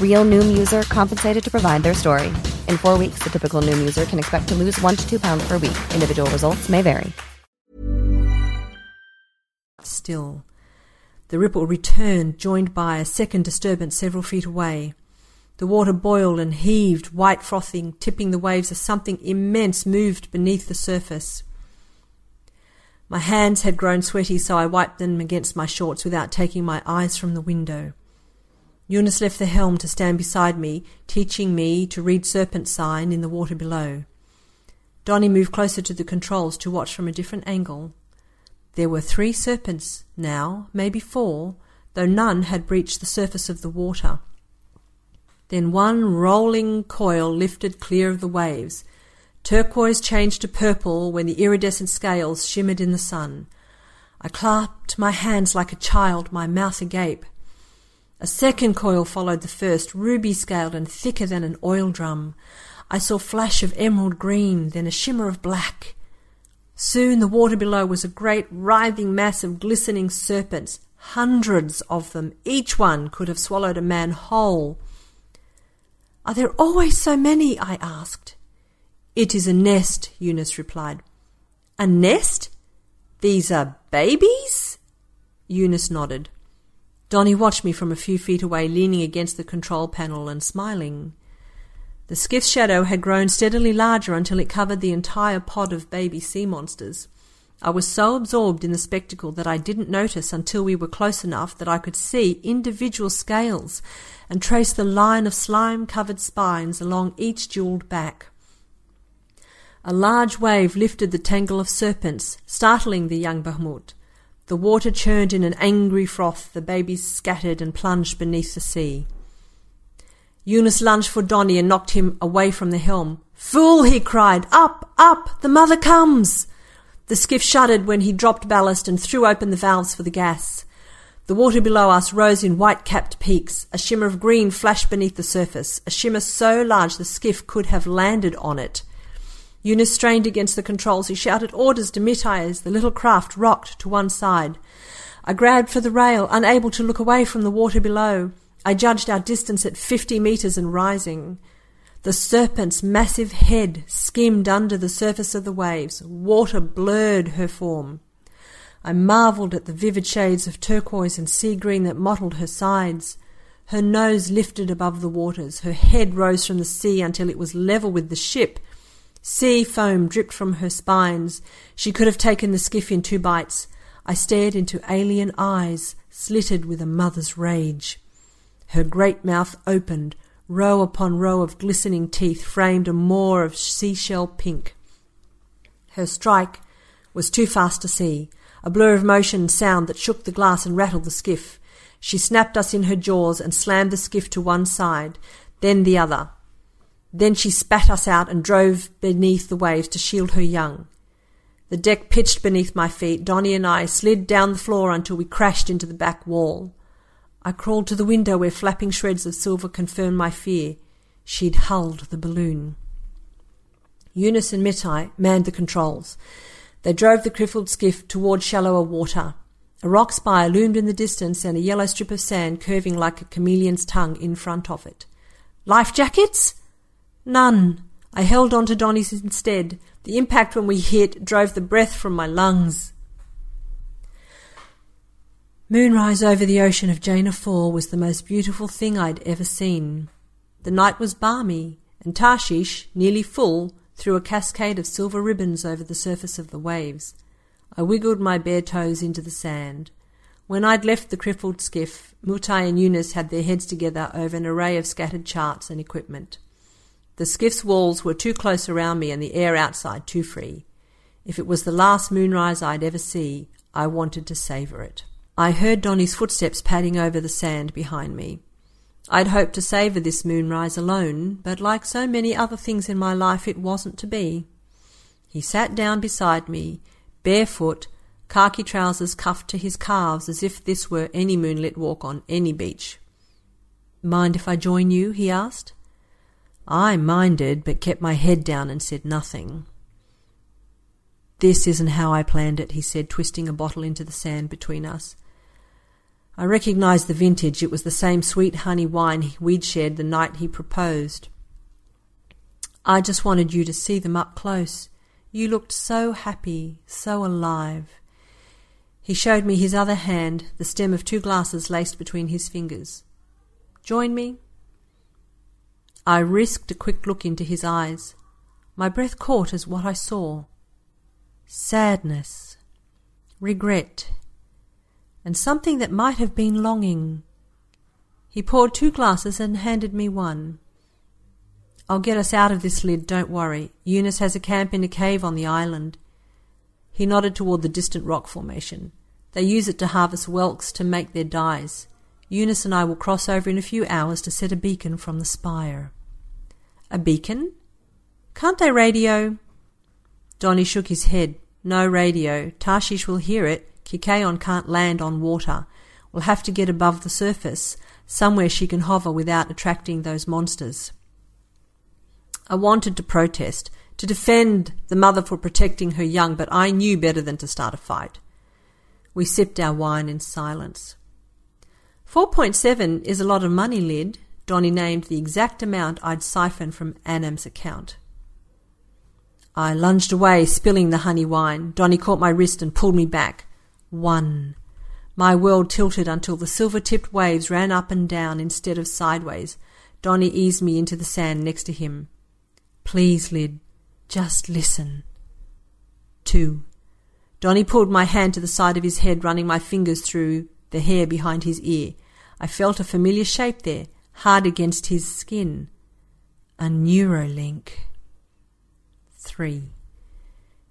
Real Noom user compensated to provide their story. In four weeks, the typical Noom user can expect to lose one to two pounds per week. Individual results may vary. Still. The ripple returned, joined by a second disturbance several feet away. The water boiled and heaved, white frothing, tipping the waves as something immense moved beneath the surface. My hands had grown sweaty, so I wiped them against my shorts without taking my eyes from the window. Yunus left the helm to stand beside me, teaching me to read serpent sign in the water below. Donny moved closer to the controls to watch from a different angle. There were three serpents now, maybe four, though none had breached the surface of the water. Then one rolling coil lifted clear of the waves. Turquoise changed to purple when the iridescent scales shimmered in the sun. I clapped my hands like a child, my mouth agape. A second coil followed the first, ruby scaled and thicker than an oil drum. I saw flash of emerald green, then a shimmer of black. Soon the water below was a great writhing mass of glistening serpents, hundreds of them. Each one could have swallowed a man whole. Are there always so many? I asked. It is a nest, Yunus replied. A nest? These are babies? Yunus nodded. Donny watched me from a few feet away, leaning against the control panel and smiling. The skiff's shadow had grown steadily larger until it covered the entire pod of baby sea monsters. I was so absorbed in the spectacle that I didn't notice until we were close enough that I could see individual scales and trace the line of slime covered spines along each jeweled back. A large wave lifted the tangle of serpents, startling the young Bahmut. The water churned in an angry froth, the babies scattered and plunged beneath the sea. Yunus lunged for Donny and knocked him away from the helm. Fool, he cried. Up, up, the mother comes! The skiff shuddered when he dropped ballast and threw open the valves for the gas. The water below us rose in white-capped peaks. A shimmer of green flashed beneath the surface, a shimmer so large the skiff could have landed on it. Yunus strained against the controls. He shouted orders to Mitai as the little craft rocked to one side. I grabbed for the rail, unable to look away from the water below. I judged our distance at fifty metres and rising. The serpent's massive head skimmed under the surface of the waves. Water blurred her form. I marvelled at the vivid shades of turquoise and sea green that mottled her sides. Her nose lifted above the waters. Her head rose from the sea until it was level with the ship. Sea foam dripped from her spines. She could have taken the skiff in two bites. I stared into alien eyes, slitted with a mother's rage. Her great mouth opened. Row upon row of glistening teeth framed a moor of seashell pink. Her strike was too fast to see a blur of motion and sound that shook the glass and rattled the skiff. She snapped us in her jaws and slammed the skiff to one side, then the other. Then she spat us out and drove beneath the waves to shield her young. The deck pitched beneath my feet. Donny and I slid down the floor until we crashed into the back wall. I crawled to the window where flapping shreds of silver confirmed my fear. She'd hulled the balloon. Yunus and Mitai manned the controls. They drove the crippled skiff toward shallower water. A rock spire loomed in the distance and a yellow strip of sand curving like a chameleon's tongue in front of it. Life jackets? None. I held on to Donny's instead. The impact when we hit drove the breath from my lungs. Moonrise over the ocean of Jana Fall was the most beautiful thing I'd ever seen. The night was balmy, and Tarshish, nearly full, threw a cascade of silver ribbons over the surface of the waves. I wiggled my bare toes into the sand. When I'd left the crippled skiff, Mitai and Yunus had their heads together over an array of scattered charts and equipment. The skiff's walls were too close around me and the air outside too free. If it was the last moonrise I'd ever see, I wanted to savour it. I heard Donny's footsteps padding over the sand behind me. I'd hoped to savour this moonrise alone, but like so many other things in my life, it wasn't to be. He sat down beside me, barefoot, khaki trousers cuffed to his calves as if this were any moonlit walk on any beach. Mind if I join you? he asked. I minded, but kept my head down and said nothing. This isn't how I planned it, he said, twisting a bottle into the sand between us. I recognized the vintage. It was the same sweet honey wine we'd shared the night he proposed. I just wanted you to see them up close. You looked so happy, so alive. He showed me his other hand, the stem of two glasses laced between his fingers. Join me? I risked a quick look into his eyes. My breath caught as what I saw sadness, regret, and something that might have been longing. He poured two glasses and handed me one. I'll get us out of this lid, don't worry. Yunus has a camp in a cave on the island. He nodded toward the distant rock formation. They use it to harvest whelks to make their dyes. Yunus and I will cross over in a few hours to set a beacon from the spire. A beacon? Can't they radio? Donny shook his head. No radio. Tarshish will hear it. Kikaeon can't land on water. We'll have to get above the surface, somewhere she can hover without attracting those monsters. I wanted to protest, to defend the mother for protecting her young, but I knew better than to start a fight. We sipped our wine in silence. 4.7 is a lot of money, Lyd. Donny named the exact amount I'd siphoned from Annam's account. I lunged away, spilling the honey wine. Donny caught my wrist and pulled me back. One. My world tilted until the silver tipped waves ran up and down instead of sideways. Donny eased me into the sand next to him. Please, Lyd, just listen. Two. Donny pulled my hand to the side of his head, running my fingers through the hair behind his ear. I felt a familiar shape there, hard against his skin. A neurolink. Three.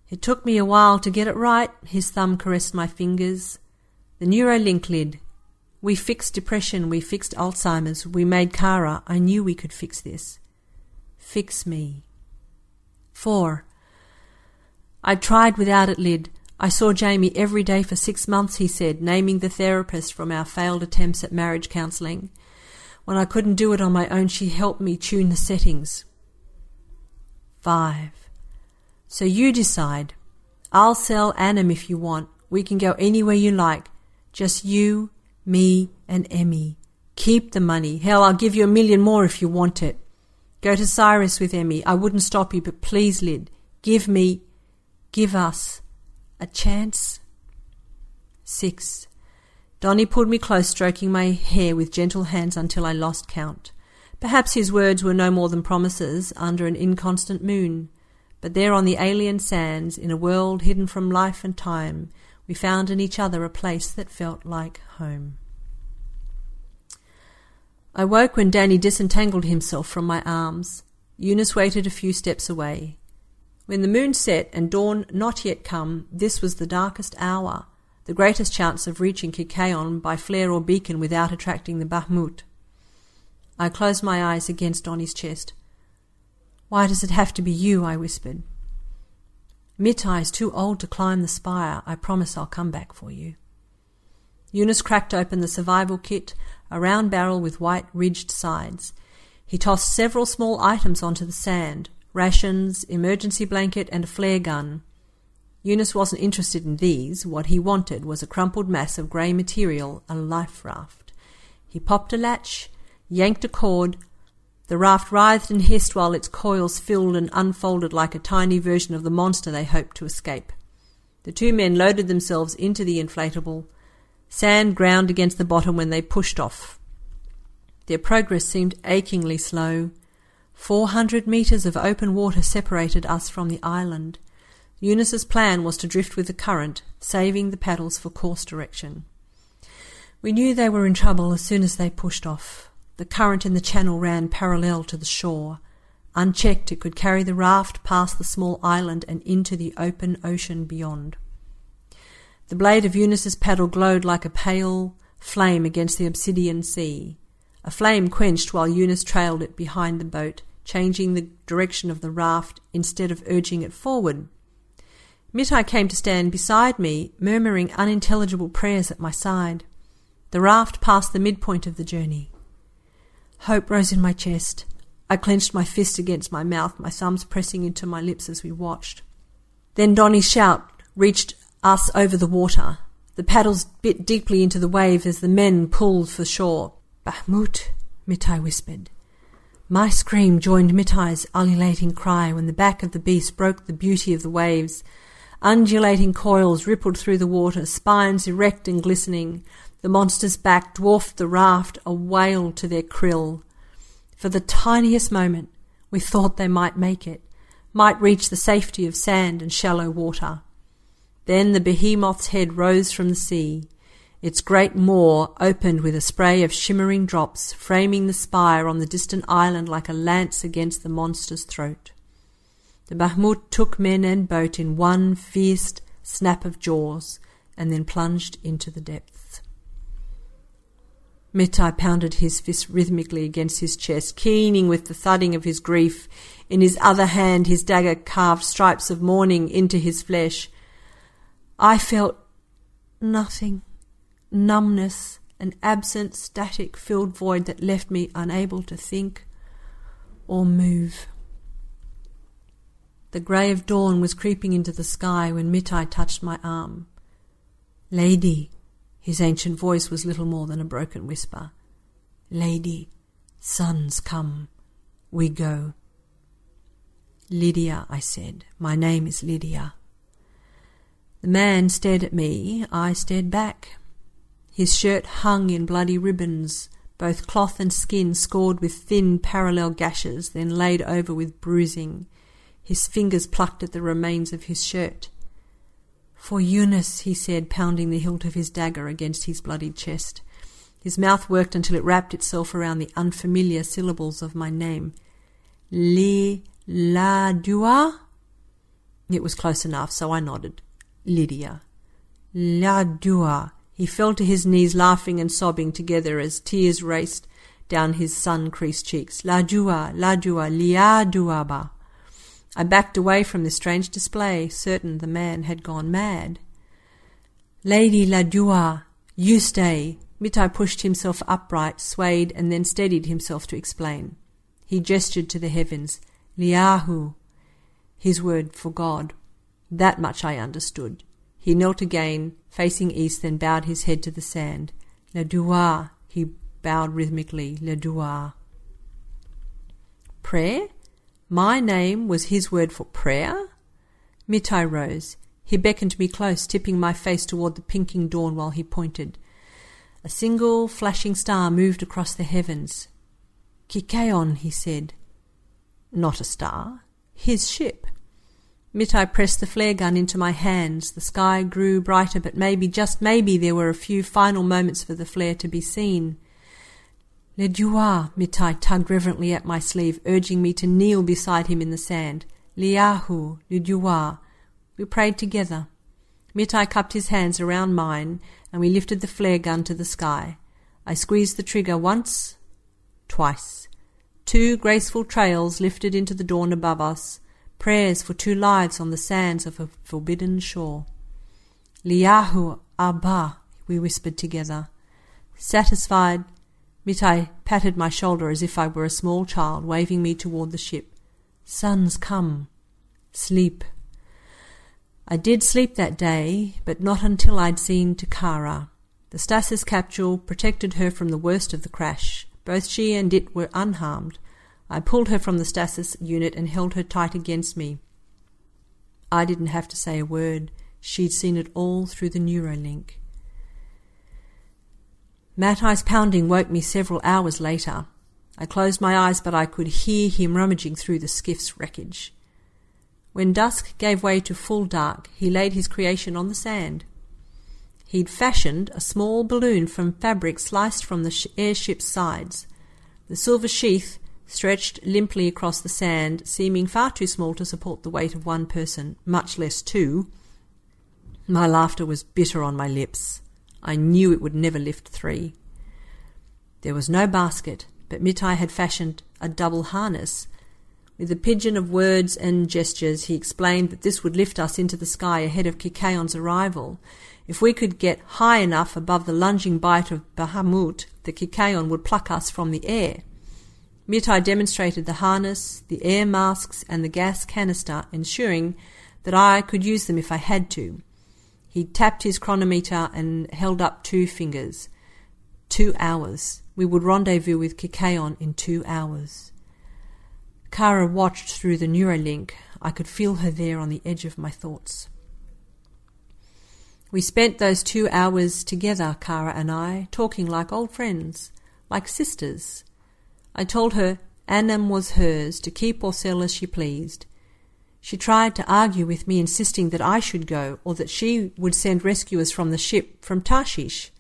It took me a while to get it right. His thumb caressed my fingers. The neurolink Lyd. We fixed depression. We fixed Alzheimer's. We made Kara. I knew we could fix this. Fix me. Four. I tried without it Lyd. I saw Jamie every day for six months, he said, naming the therapist from our failed attempts at marriage counselling. When I couldn't do it on my own, she helped me tune the settings. Five. So you decide. I'll sell Annam if you want. We can go anywhere you like. Just you, me, and Emmy. Keep the money. Hell, I'll give you a million more if you want it. Go to Cyrus with Emmy. I wouldn't stop you, but please, Lyd, give me, give us a chance. Six. Donny pulled me close, stroking my hair with gentle hands until I lost count. Perhaps his words were no more than promises under an inconstant moon. But there on the alien sands, in a world hidden from life and time, we found in each other a place that felt like home. I woke when Danny disentangled himself from my arms. Yunus waited a few steps away. When the moon set and dawn not yet come, this was the darkest hour the greatest chance of reaching Kikaeon by flare or beacon without attracting the Bahmut. I closed my eyes against Donny's chest. Why does it have to be you? I whispered. Mitai is too old to climb the spire. I promise I'll come back for you. Yunus cracked open the survival kit, a round barrel with white ridged sides. He tossed several small items onto the sand rations, emergency blanket, and a flare gun. Yunus wasn't interested in these. What he wanted was a crumpled mass of grey material, a life raft. He popped a latch, yanked a cord. The raft writhed and hissed while its coils filled and unfolded like a tiny version of the monster they hoped to escape. The two men loaded themselves into the inflatable. Sand ground against the bottom when they pushed off. Their progress seemed achingly slow. Four hundred metres of open water separated us from the island. Yunus's plan was to drift with the current, saving the paddles for course direction. We knew they were in trouble as soon as they pushed off. The current in the channel ran parallel to the shore. Unchecked, it could carry the raft past the small island and into the open ocean beyond. The blade of Yunus's paddle glowed like a pale flame against the obsidian sea. A flame quenched while Eunice trailed it behind the boat, changing the direction of the raft instead of urging it forward. Mitai came to stand beside me, murmuring unintelligible prayers at my side. The raft passed the midpoint of the journey. Hope rose in my chest. I clenched my fist against my mouth, my thumbs pressing into my lips as we watched. Then Donny's shout reached us over the water. The paddles bit deeply into the wave as the men pulled for shore. Bahmut, Mitai whispered. My scream joined Mitai's ululating cry when the back of the beast broke the beauty of the waves Undulating coils rippled through the water, spines erect and glistening. The monster's back dwarfed the raft, a whale to their krill. For the tiniest moment, we thought they might make it, might reach the safety of sand and shallow water. Then the behemoth's head rose from the sea. Its great maw opened with a spray of shimmering drops, framing the spire on the distant island like a lance against the monster's throat. The Bahmut took men and boat in one fierce snap of jaws and then plunged into the depths. Mitai pounded his fist rhythmically against his chest, keening with the thudding of his grief. In his other hand, his dagger carved stripes of mourning into his flesh. I felt nothing, numbness, an absent, static, filled void that left me unable to think or move. The grey of dawn was creeping into the sky when Mitai touched my arm. Lady, his ancient voice was little more than a broken whisper. Lady, suns come, we go. Lydia, I said, my name is Lydia. The man stared at me, I stared back. His shirt hung in bloody ribbons, both cloth and skin scored with thin parallel gashes, then laid over with bruising. His fingers plucked at the remains of his shirt. For Yunus, he said, pounding the hilt of his dagger against his bloodied chest. His mouth worked until it wrapped itself around the unfamiliar syllables of my name. Le la dua? It was close enough, so I nodded. Lydia. La Dua. He fell to his knees, laughing and sobbing together as tears raced down his sun-creased cheeks. La Dua, La Lia Duaba. I backed away from this strange display, certain the man had gone mad. Lady La you stay. Mitai pushed himself upright, swayed, and then steadied himself to explain. He gestured to the heavens. Liahu, his word for God. That much I understood. He knelt again, facing east, then bowed his head to the sand. Le Dua, he bowed rhythmically. Le Dua. Prayer? My name was his word for prayer? Mitai rose. He beckoned me close, tipping my face toward the pinking dawn while he pointed. A single flashing star moved across the heavens. Kikaeon, he said. Not a star. His ship. Mitai pressed the flare gun into my hands. The sky grew brighter, but maybe, just maybe, there were a few final moments for the flare to be seen. Le Dua, Mitai tugged reverently at my sleeve, urging me to kneel beside him in the sand. Liahu, Le Dua. We prayed together. Mitai cupped his hands around mine, and we lifted the flare gun to the sky. I squeezed the trigger once, twice. Two graceful trails lifted into the dawn above us prayers for two lives on the sands of a forbidden shore. Liahu Abba, we whispered together. Satisfied, Mitai patted my shoulder as if I were a small child, waving me toward the ship. Suns come. Sleep. I did sleep that day, but not until I'd seen Takara. The stasis capsule protected her from the worst of the crash. Both she and it were unharmed. I pulled her from the stasis unit and held her tight against me. I didn't have to say a word. She'd seen it all through the Neuralink. Mitai's pounding woke me several hours later. I closed my eyes, but I could hear him rummaging through the skiff's wreckage. When dusk gave way to full dark, he laid his creation on the sand. He'd fashioned a small balloon from fabric sliced from the airship's sides. The silver sheath stretched limply across the sand, seeming far too small to support the weight of one person, much less two. My laughter was bitter on my lips. I knew it would never lift three. There was no basket, but Mitai had fashioned a double harness. With a pidgin of words and gestures, he explained that this would lift us into the sky ahead of Kikaeon's arrival. If we could get high enough above the lunging bite of Bahamut, the Kikaon would pluck us from the air. Mitai demonstrated the harness, the air masks, and the gas canister, ensuring that I could use them if I had to. He tapped his chronometer and held up two fingers. Two hours. We would rendezvous with Kikaeon in two hours. Kara watched through the Neuralink. I could feel her there on the edge of my thoughts. We spent those two hours together, Kara and I, talking like old friends, like sisters, I told her Annam was hers to keep or sell as she pleased. She tried to argue with me, insisting that I should go, or that she would send rescuers from the ship from Tarshish.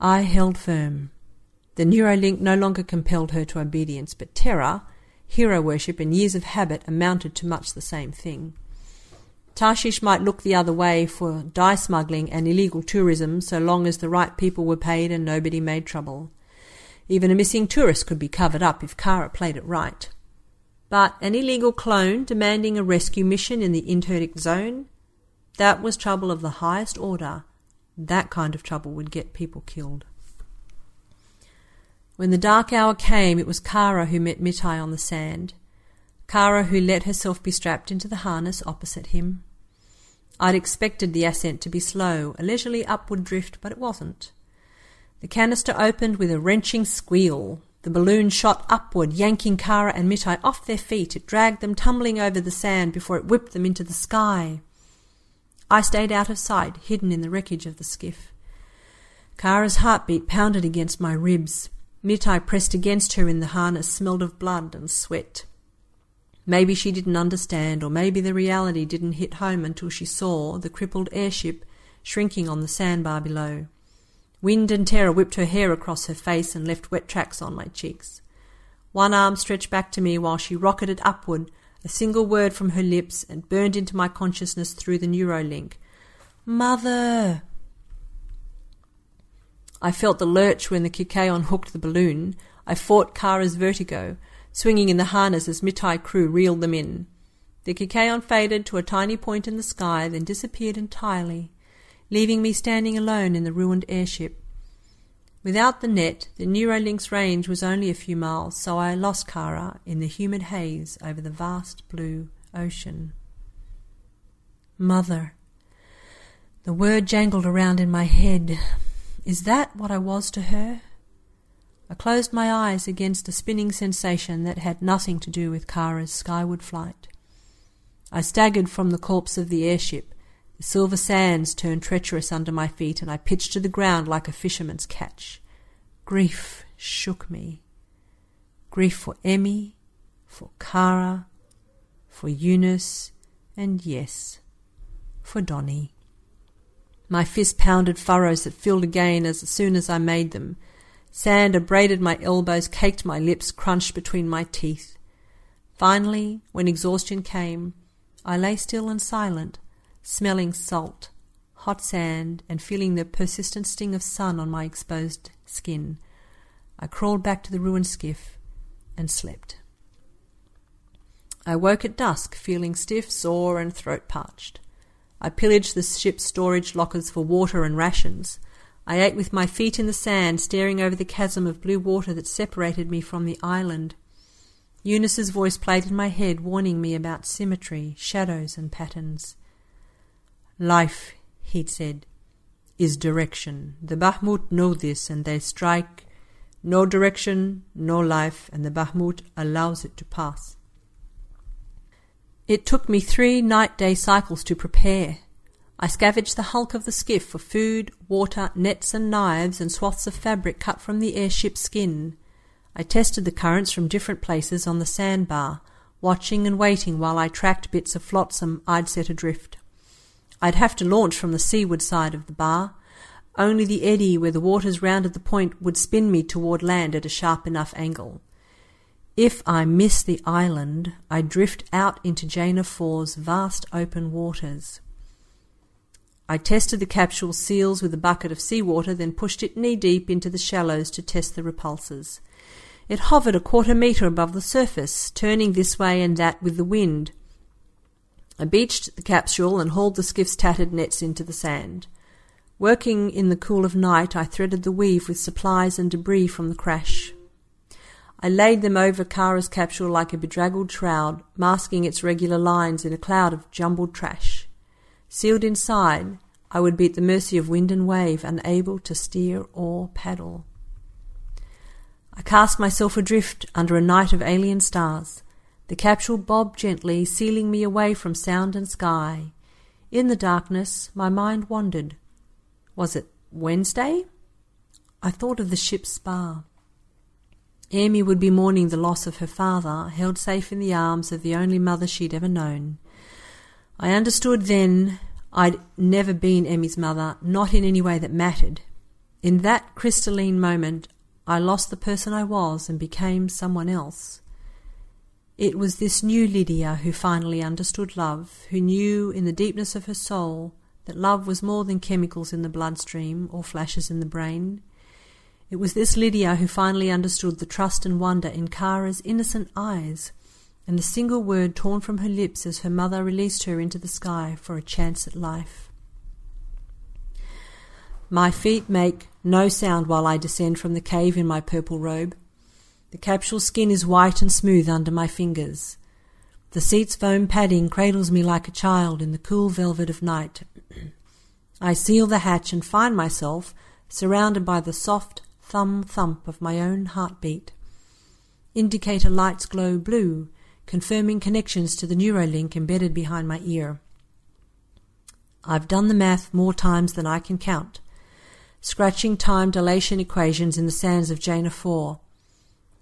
I held firm. The Neuralink no longer compelled her to obedience, but terror, hero worship, and years of habit amounted to much the same thing. Tarshish might look the other way for dye smuggling and illegal tourism so long as the right people were paid and nobody made trouble. Even a missing tourist could be covered up if Kara played it right. But an illegal clone demanding a rescue mission in the interdict zone? That was trouble of the highest order. That kind of trouble would get people killed. When the dark hour came, it was Kara who met Mitai on the sand. Kara who let herself be strapped into the harness opposite him. I'd expected the ascent to be slow, a leisurely upward drift, but it wasn't. The canister opened with a wrenching squeal. The balloon shot upward, yanking Kara and Mitai off their feet. It dragged them tumbling over the sand before it whipped them into the sky. I stayed out of sight, hidden in the wreckage of the skiff. Kara's heartbeat pounded against my ribs. Mitai pressed against her in the harness, smelled of blood and sweat. Maybe she didn't understand, or maybe the reality didn't hit home until she saw the crippled airship shrinking on the sandbar below. Wind and terror whipped her hair across her face and left wet tracks on my cheeks. One arm stretched back to me while she rocketed upward, A single word from her lips and burned into my consciousness through the Neuralink. Mother! I felt the lurch when the Kikaeon hooked the balloon. I fought Kara's vertigo, swinging in the harness as Mitai crew reeled them in. The Kikaeon faded to a tiny point in the sky, then disappeared entirely, leaving me standing alone in the ruined airship. Without the net, the Neuralink's range was only a few miles, so I lost Kara in the humid haze over the vast blue ocean. Mother. The word jangled around in my head. Is that what I was to her? I closed my eyes against a spinning sensation that had nothing to do with Kara's skyward flight. I staggered from the corpse of the airship. The silver sands turned treacherous under my feet, and I pitched to the ground like a fisherman's catch. Grief shook me. Grief for Emmy, for Kara, for Yunus, and yes, for Donny. My fist pounded furrows that filled again as soon as I made them. Sand abraded my elbows, caked my lips, crunched between my teeth. Finally, when exhaustion came, I lay still and silent, smelling salt, hot sand, and feeling the persistent sting of sun on my exposed skin. I crawled back to the ruined skiff and slept. I woke at dusk, feeling stiff, sore, and throat parched. I pillaged the ship's storage lockers for water and rations. I ate with my feet in the sand, staring over the chasm of blue water that separated me from the island. Yunus's voice played in my head, warning me about symmetry, shadows, and patterns. Life, he'd said, is direction. The Bahmut know this, and they strike no direction, no life, and the Bahmut allows it to pass. It took me three night day cycles to prepare. I scavenged the hulk of the skiff for food, water, nets and knives, and swaths of fabric cut from the airship's skin. I tested the currents from different places on the sandbar, watching and waiting while I tracked bits of flotsam I'd set adrift. I'd have to launch from the seaward side of the bar. Only the eddy where the waters rounded the point would spin me toward land at a sharp enough angle. If I miss the island, I drift out into Jaina Four's vast open waters. I tested the capsule seals with a bucket of seawater, then pushed it knee deep into the shallows to test the repulses. It hovered a quarter metre above the surface, turning this way and that with the wind. I beached the capsule and hauled the skiff's tattered nets into the sand. Working in the cool of night, I threaded the weave with supplies and debris from the crash. I laid them over Kara's capsule like a bedraggled shroud, masking its regular lines in a cloud of jumbled trash. Sealed inside, I would be at the mercy of wind and wave, unable to steer or paddle. I cast myself adrift under a night of alien stars. The capsule bobbed gently, sealing me away from sound and sky. In the darkness, my mind wandered. Was it Wednesday? I thought of the ship's spar. Amy would be mourning the loss of her father, held safe in the arms of the only mother she'd ever known. I understood then I'd never been Emmy's mother, not in any way that mattered. In that crystalline moment, I lost the person I was and became someone else. It was this new Lydia who finally understood love, who knew in the deepness of her soul that love was more than chemicals in the bloodstream or flashes in the brain. It was this Lydia who finally understood the trust and wonder in Kara's innocent eyes and the single word torn from her lips as her mother released her into the sky for a chance at life. My feet make no sound while I descend from the cave in my purple robe. The capsule skin is white and smooth under my fingers. The seat's foam padding cradles me like a child in the cool velvet of night. [clears throat] I seal the hatch and find myself surrounded by the soft thumb thump of my own heartbeat. Indicator lights glow blue, confirming connections to the Neuralink embedded behind my ear. I've done the math more times than I can count scratching time dilation equations in the sands of Jaina 4.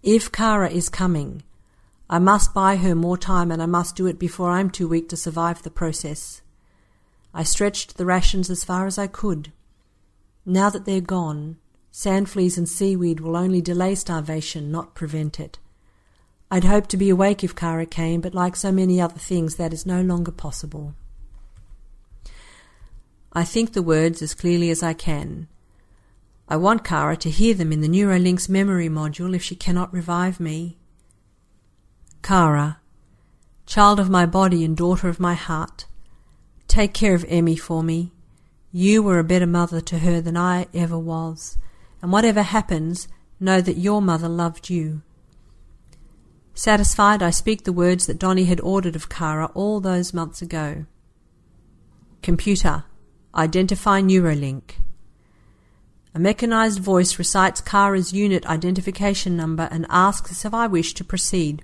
If Kara is coming, I must buy her more time and I must do it before I'm too weak to survive the process. I stretched the rations as far as I could. Now that they're gone, sand fleas and seaweed will only delay starvation, not prevent it. I'd hoped to be awake if Kara came, but like so many other things, that is no longer possible. I think the words as clearly as I can. I want Kara to hear them in the Neuralink's memory module if she cannot revive me. Kara, child of my body and daughter of my heart, take care of Emmy for me. You were a better mother to her than I ever was, and whatever happens, know that your mother loved you. Satisfied, I speak the words that Donny had ordered of Kara all those months ago. Computer, identify Neuralink. A mechanized voice recites Kara's unit identification number and asks if I wish to proceed.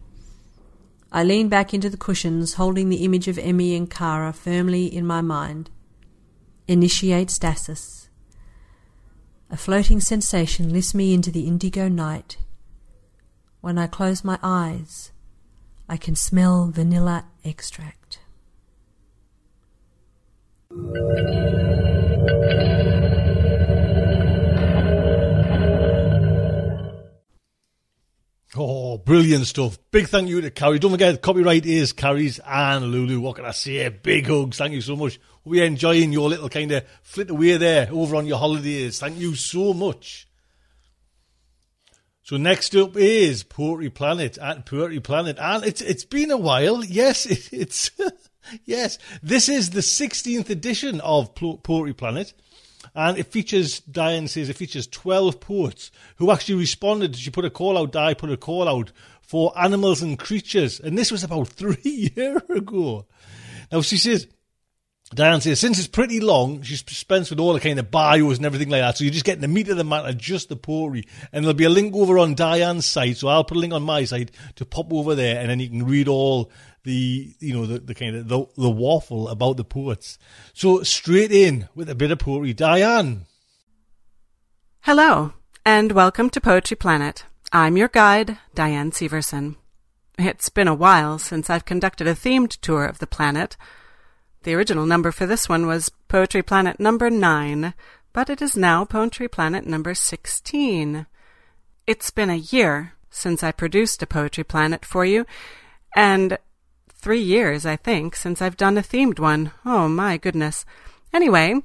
I lean back into the cushions, holding the image of Emmy and Kara firmly in my mind. Initiate stasis. A floating sensation lifts me into the indigo night when I close my eyes, I can smell vanilla extract. Oh, brilliant stuff. Big thank you to Kary. Don't forget, copyright is Kary's and Lulu. What can I say? Big hugs. Thank you so much. We're enjoying your little kind of flit away there over on your holidays. Thank you so much. So next up is Poetry Planet at Poetry Planet, and it's it's been a while. Yes, it, [laughs] it's [laughs] yes. This is the 16th edition of Poetry Planet, and it features Diane says it features 12 poets who actually responded. She put a call out. Di put a call out for animals and creatures, and this was about [laughs] three years ago. Now she says Diane says, since it's pretty long, she's spent with all the kind of bios and everything like that. So you're just getting the meat of the matter, just the poetry. And there'll be a link over on Diane's site. So I'll put a link on my site to pop over there and then you can read all the, you know, the, the kind of, the, the waffle about the poets. So straight in with a bit of poetry. Diane. Hello and welcome to Poetry Planet. I'm your guide, Diane Severson. It's been a while since I've conducted a themed tour of the planet. The original number for this one was Poetry Planet number 9, but it is now Poetry Planet number 16. It's been a year since I produced a Poetry Planet for you, and three years, I think, since I've done a themed one. Oh, my goodness. Anyway,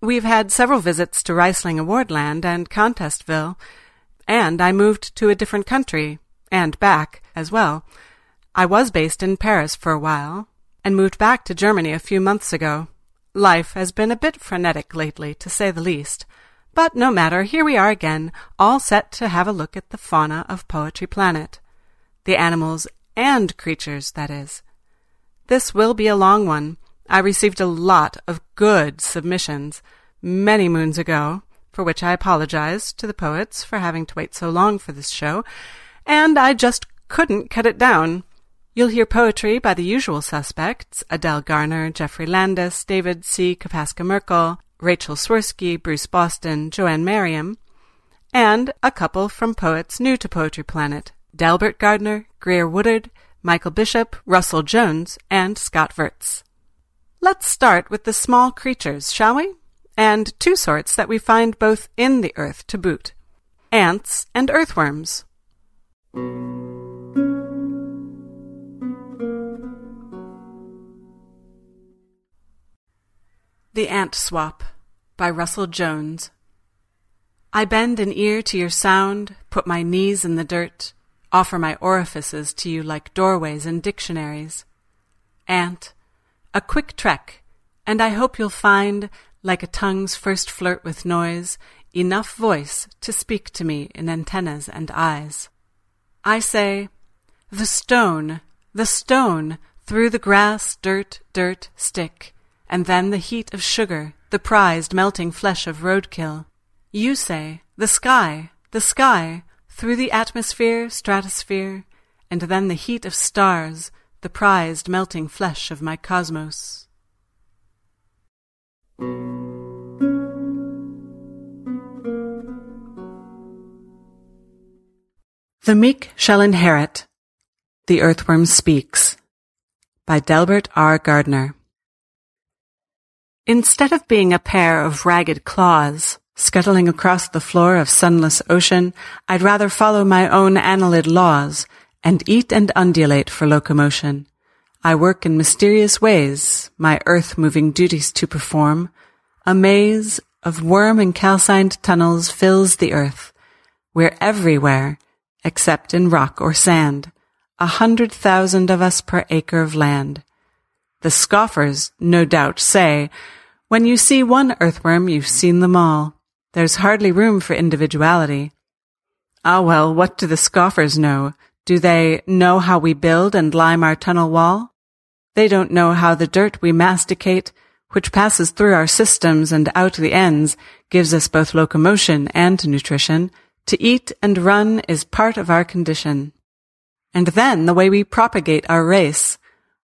we've had several visits to Rhysling Awardland and Contestville, and I moved to a different country, and back as well. I was based in Paris for a while, and moved back to Germany a few months ago. Life has been a bit frenetic lately, to say the least. But no matter, here we are again, all set to have a look at the fauna of Poetry Planet. The animals and creatures, that is. This will be a long one. I received a lot of good submissions many moons ago, for which I apologize to the poets for having to wait so long for this show, and I just couldn't cut it down. You'll hear poetry by the usual suspects Adele Gardner, Geoffrey Landis, David C. Kopaska-Merkel, Rachel Swirsky, Bruce Boston, Joanne Merriam, and a couple from poets new to Poetry Planet Delbert Gardner, Greer Woodard, Michael Bishop, Russell Jones, and Scott Verts. Let's start with the small creatures, shall we? And two sorts that we find both in the earth to boot ants and earthworms. The Ant Swap by Russell Jones. I bend an ear to your sound, put my knees in the dirt, offer my orifices to you like doorways and dictionaries. Aunt, a quick trek, and I hope you'll find, like a tongue's first flirt with noise, enough voice to speak to me in antennas and eyes. I say, the stone, the stone, through the grass, dirt, dirt, stick and then the heat of sugar, the prized melting flesh of roadkill. You say, the sky, the sky, through the atmosphere, stratosphere, and then the heat of stars, the prized melting flesh of my cosmos. The Meek Shall Inherit. The Earthworm Speaks. By Delbert R. Gardner. Instead of being a pair of ragged claws, scuttling across the floor of sunless ocean, I'd rather follow my own annelid laws and eat and undulate for locomotion. I work in mysterious ways, my earth-moving duties to perform. A maze of worm and calcined tunnels fills the earth. We're everywhere, except in rock or sand. A hundred thousand of us per acre of land. The scoffers, no doubt, say, when you see one earthworm, you've seen them all. There's hardly room for individuality. Ah well, what do the scoffers know? Do they know how we build and lime our tunnel wall? They don't know how the dirt we masticate, which passes through our systems and out the ends, gives us both locomotion and nutrition. To eat and run is part of our condition. And then the way we propagate our race,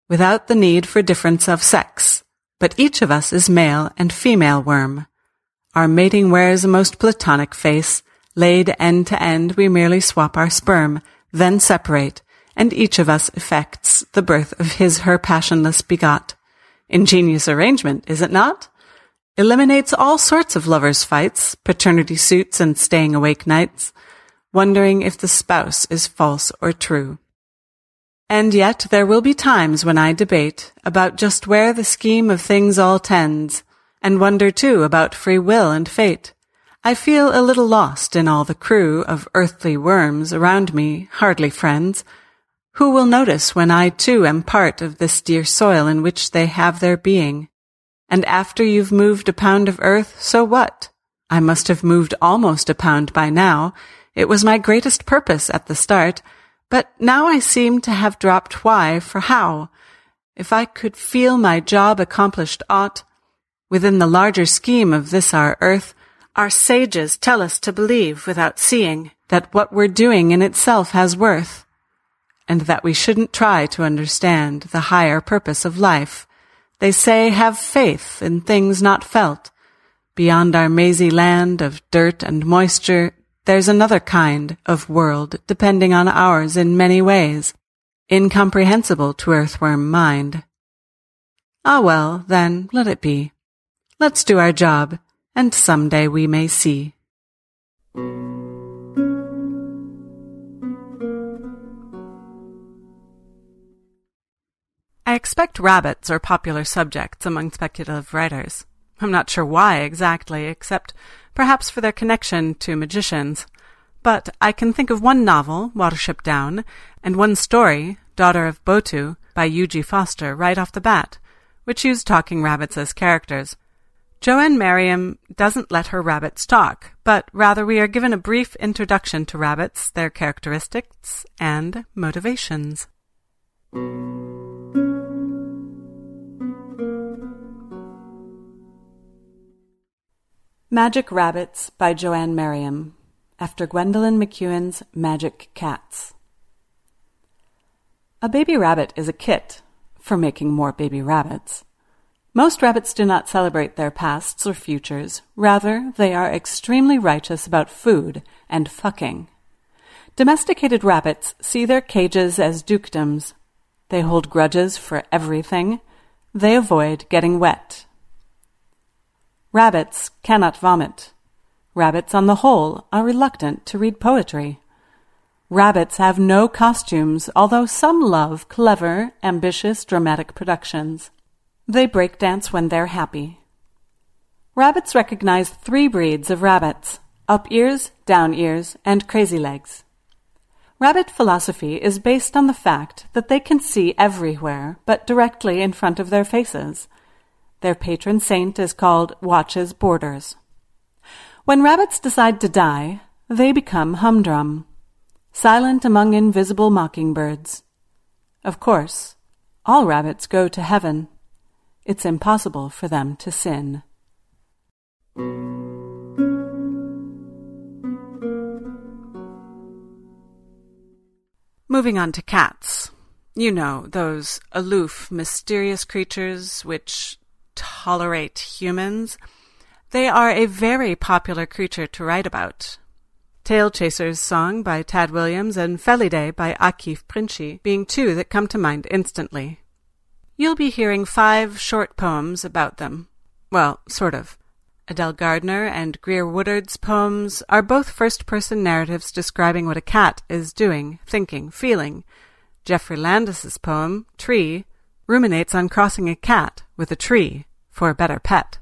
without the need for difference of sex. But each of us is male and female worm. Our mating wears a most platonic face. Laid end to end, we merely swap our sperm, then separate, and each of us effects the birth of his her passionless begot. Ingenious arrangement, is it not? Eliminates all sorts of lovers' fights, paternity suits, and staying awake nights, wondering if the spouse is false or true. And yet there will be times when I debate about just where the scheme of things all tends, and wonder too about free will and fate. I feel a little lost in all the crew of earthly worms around me, hardly friends. Who will notice when I too am part of this dear soil in which they have their being? And after you've moved a pound of earth, so what? I must have moved almost a pound by now. It was my greatest purpose at the start, but now I seem to have dropped why for how. If I could feel my job accomplished aught, within the larger scheme of this our earth, our sages tell us to believe without seeing that what we're doing in itself has worth, and that we shouldn't try to understand the higher purpose of life. They say have faith in things not felt. Beyond our mazy land of dirt and moisture, there's another kind of world depending on ours in many ways, incomprehensible to earthworm mind. Ah well, then, let it be. Let's do our job and some day we may see. I expect rabbits are popular subjects among speculative writers. I'm not sure why exactly, except perhaps for their connection to magicians. But I can think of one novel, Watership Down, and one story, Daughter of Botu, by Eugie Foster, right off the bat, which use talking rabbits as characters. Joanne Merriam doesn't let her rabbits talk, but rather we are given a brief introduction to rabbits, their characteristics, and motivations. Magic Rabbits by Joanne Merriam, after Gwendolyn MacEwen's Magic Cats. A baby rabbit is a kit for making more baby rabbits. Most rabbits do not celebrate their pasts or futures. Rather, they are extremely righteous about food and fucking. Domesticated rabbits see their cages as dukedoms. They hold grudges for everything. They avoid getting wet. Rabbits cannot vomit. Rabbits, on the whole, are reluctant to read poetry. Rabbits have no costumes, although some love clever, ambitious, dramatic productions. They break dance when they're happy. Rabbits recognize three breeds of rabbits up ears, down ears, and crazy legs. Rabbit philosophy is based on the fact that they can see everywhere but directly in front of their faces. Their patron saint is called Watches Borders. When rabbits decide to die, they become humdrum, silent among invisible mockingbirds. Of course, all rabbits go to heaven it's impossible for them to sin. Moving on to cats. You know, those aloof, mysterious creatures which tolerate humans. They are a very popular creature to write about. Tail Chaser's Song by Tad Williams and Felidae by Akif Pirinçci being two that come to mind instantly. You'll be hearing five short poems about them. Well, sort of. Adele Gardner and Greer Woodard's poems are both first person narratives describing what a cat is doing, thinking, feeling. Geoffrey Landis's poem, Tree, ruminates on crossing a cat with a tree for a better pet.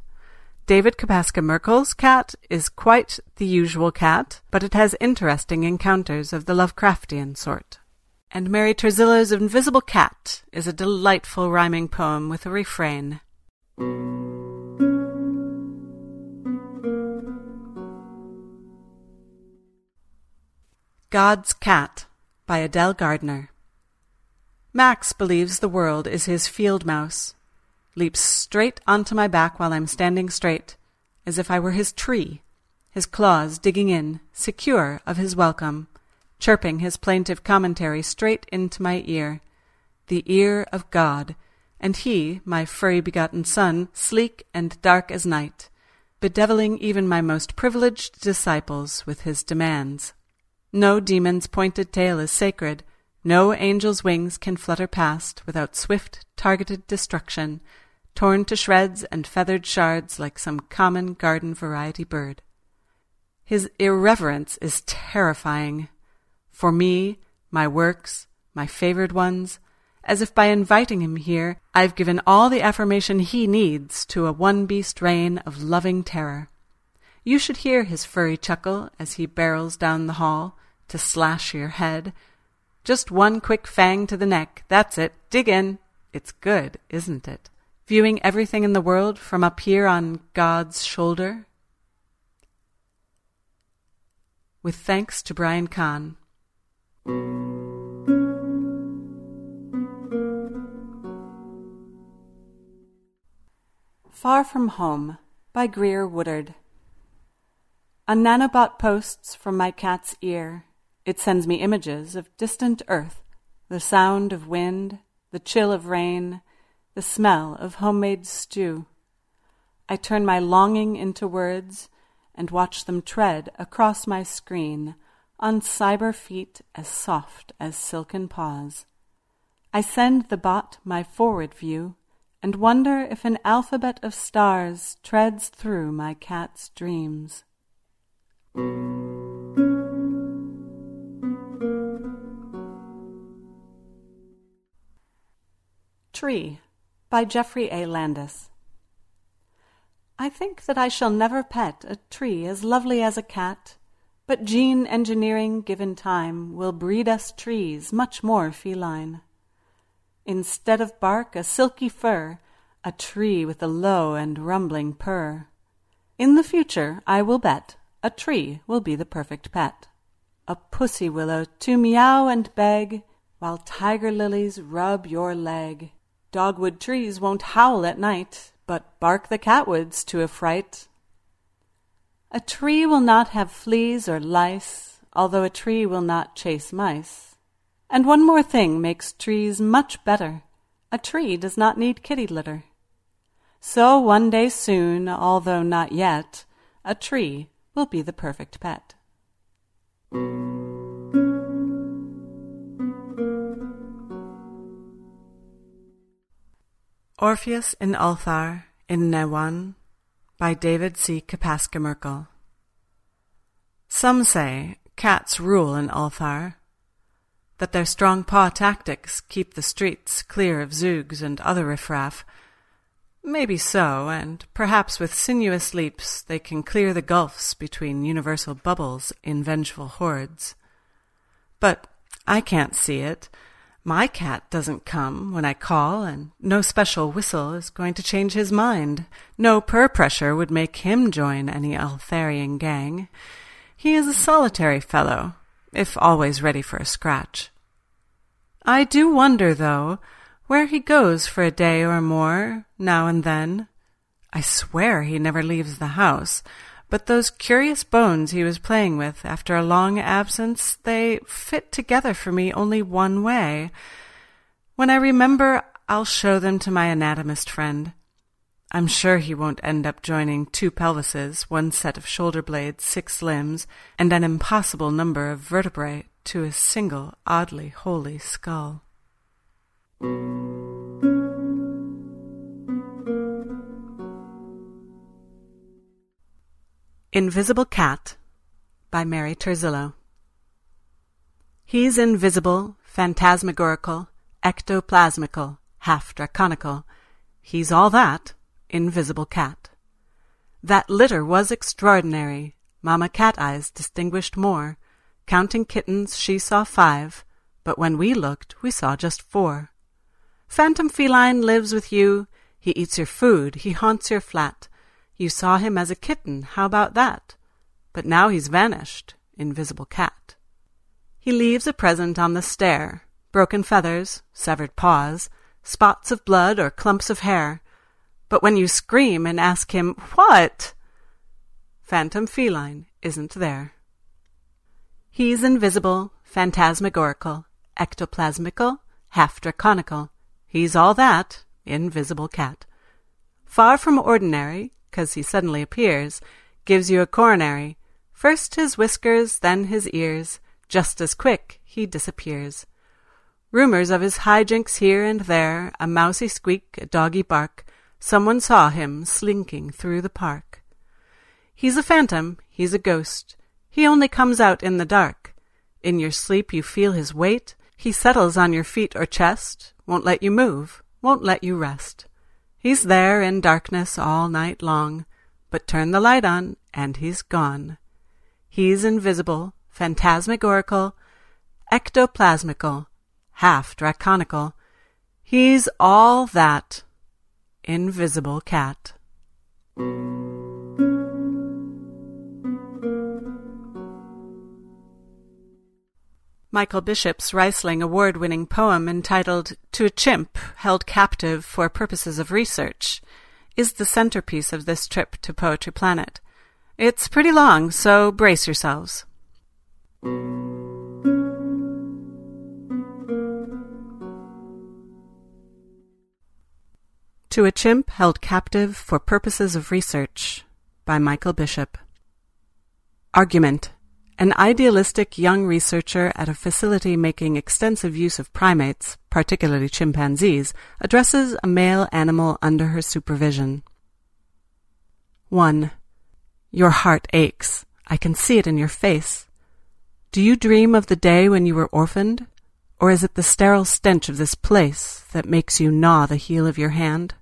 David Kopaska-Merkel's cat is quite the usual cat, but it has interesting encounters of the Lovecraftian sort. And Mary Turzillo's Invisible Cat is a delightful rhyming poem with a refrain. God's Cat by Adele Gardner. Max believes the world is his field mouse, leaps straight onto my back while I'm standing straight, as if I were his tree, his claws digging in, secure of his welcome, chirping his plaintive commentary straight into my ear, the ear of God, and he, my furry begotten son, sleek and dark as night, bedeviling even my most privileged disciples with his demands. No demon's pointed tail is sacred. No angel's wings can flutter past without swift, targeted destruction, torn to shreds and feathered shards like some common garden variety bird. His irreverence is terrifying. For me, my works, my favored ones, as if by inviting him here, I've given all the affirmation he needs to a one beast reign of loving terror. You should hear his furry chuckle as he barrels down the hall to slash your head. Just one quick fang to the neck. That's it. Dig in. It's good, isn't it? Viewing everything in the world from up here on God's shoulder. With thanks to Brian Kahn. Far From Home by Greer Woodard. On nanobot posts from my cat's ear, it sends me images of distant earth, the sound of wind, the chill of rain, the smell of homemade stew. I turn my longing into words and watch them tread across my screen on cyber feet as soft as silken paws. I send the bot my forward view and wonder if an alphabet of stars treads through my cat's dreams. Tree by Geoffrey A. Landis. I think that I shall never pet a tree as lovely as a cat, but gene engineering given time will breed us trees much more feline. Instead of bark, a silky fur, a tree with a low and rumbling purr. In the future, I will bet, a tree will be the perfect pet. A pussy willow to meow and beg, while tiger lilies rub your leg. Dogwood trees won't howl at night, but bark the catwoods to affright. A tree will not have fleas or lice, although a tree will not chase mice. And one more thing makes trees much better. A tree does not need kitty litter. So one day soon, although not yet, a tree will be the perfect pet. Orpheus in Ulthar in Newan by David C. Kopaska-Merkel. Some say cats rule in Ulthar, that their strong paw tactics keep the streets clear of zoogs and other riffraff. Maybe so, and perhaps with sinuous leaps they can clear the gulfs between universal bubbles in vengeful hordes. But I can't see it my cat doesn't come when I call, and no special whistle is going to change his mind. No purr pressure would make him join any Ultharian gang. He is a solitary fellow, if always ready for a scratch. I do wonder, though, where he goes for a day or more, now and then. I swear he never leaves the house, but those curious bones he was playing with after a long absence, they fit together for me only one way. When I remember, I'll show them to my anatomist friend. I'm sure he won't end up joining two pelvises, one set of shoulder blades, six limbs, and an impossible number of vertebrae to a single oddly holy skull. Invisible Cat by Mary Turzillo. He's invisible, phantasmagorical, ectoplasmical, half draconical. He's all that, invisible cat. That litter was extraordinary. Mamma Cat Eyes distinguished more. Counting kittens, she saw five, but when we looked, we saw just four. Phantom Feline lives with you. He eats your food, he haunts your flat. You saw him as a kitten, how about that? But now he's vanished, invisible cat. He leaves a present on the stair, broken feathers, severed paws, spots of blood or clumps of hair. But when you scream and ask him, What? Phantom Feline isn't there. He's invisible, phantasmagorical, ectoplasmical, half draconical. He's all that, invisible cat. Far from ordinary, 'cause he suddenly appears, gives you a coronary. First his whiskers, then his ears, just as quick he disappears. Rumors of his hijinks here and there, a mousy squeak, a doggy bark, someone saw him slinking through the park. He's a phantom, he's a ghost, he only comes out in the dark. In your sleep you feel his weight, he settles on your feet or chest, won't let you move, won't let you rest. He's there in darkness all night long, but turn the light on and he's gone. He's invisible, phantasmagorical, ectoplasmical, half draconical. He's all that invisible cat. Michael Bishop's Rhysling Award winning poem entitled To a Chimp Held Captive for Purposes of Research is the centerpiece of this trip to Poetry Planet. It's pretty long, so brace yourselves. To a Chimp Held Captive for Purposes of Research by Michael Bishop. Argument an idealistic young researcher at a facility making extensive use of primates, particularly chimpanzees, addresses a male animal under her supervision. 1. Your heart aches. I can see it in your face. Do you dream of the day when you were orphaned? Or is it the sterile stench of this place that makes you gnaw the heel of your hand?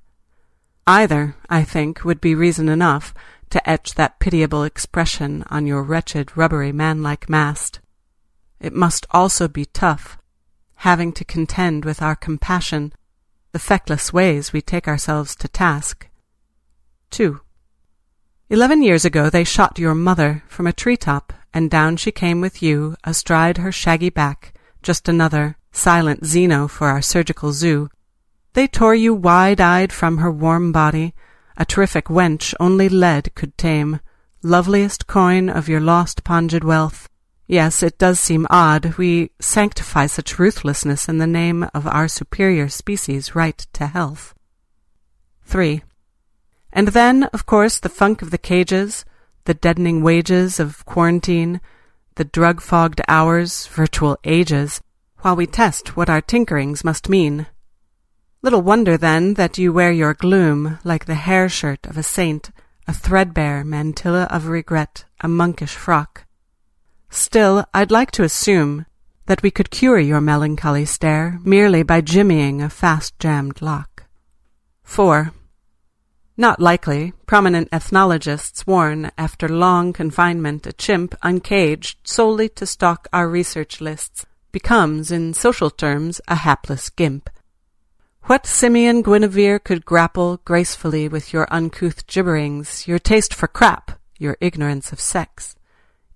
Either, I think, would be reason enough to etch that pitiable expression on your wretched, rubbery, man-like mast. It must also be tough, having to contend with our compassion, the feckless ways we take ourselves to task. 2. Eleven years ago they shot your mother from a tree-top, and down she came with you, astride her shaggy back, just another silent Zeno for our surgical zoo. They tore you wide-eyed from her warm body, a terrific wench only lead could tame, loveliest coin of your lost pongid wealth. Yes, it does seem odd we sanctify such ruthlessness in the name of our superior species' right to health. 3. And then, of course, the funk of the cages, the deadening wages of quarantine, the drug-fogged hours, virtual ages, while we test what our tinkerings must mean. Little wonder, then, that you wear your gloom like the hair shirt of a saint, a threadbare mantilla of regret, a monkish frock. Still, I'd like to assume that we could cure your melancholy stare merely by jimmying a fast-jammed lock. 4. Not likely. Prominent ethnologists warn after long confinement a chimp uncaged solely to stock our research lists becomes, in social terms, a hapless gimp. What simian Guinevere could grapple gracefully with your uncouth gibberings, your taste for crap, your ignorance of sex?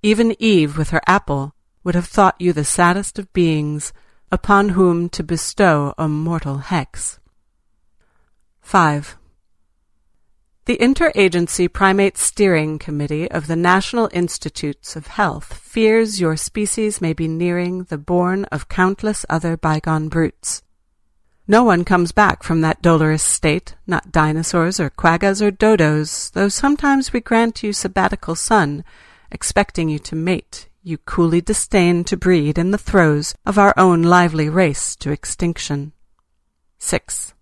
Even Eve with her apple would have thought you the saddest of beings, upon whom to bestow a mortal hex. 5. The Interagency Primate Steering Committee of the National Institutes of Health fears your species may be nearing the bourne of countless other bygone brutes. No one comes back from that dolorous state, not dinosaurs or quaggas or dodos, though sometimes we grant you sabbatical sun, expecting you to mate, you coolly disdain to breed in the throes of our own lively race to extinction. 6.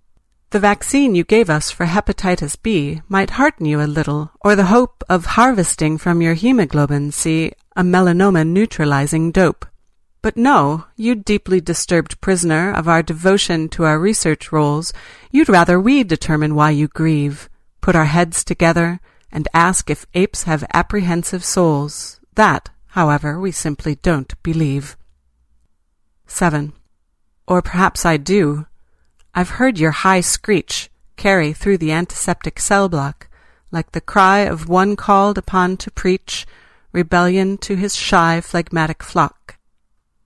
The vaccine you gave us for hepatitis B might hearten you a little, or the hope of harvesting from your hemoglobin C a melanoma neutralizing dope. But no, you deeply disturbed prisoner of our devotion to our research roles, you'd rather we determine why you grieve, put our heads together, and ask if apes have apprehensive souls. That, however, we simply don't believe. 7. Or perhaps I do. I've heard your high screech carry through the antiseptic cell block, like the cry of one called upon to preach rebellion to his shy, phlegmatic flock.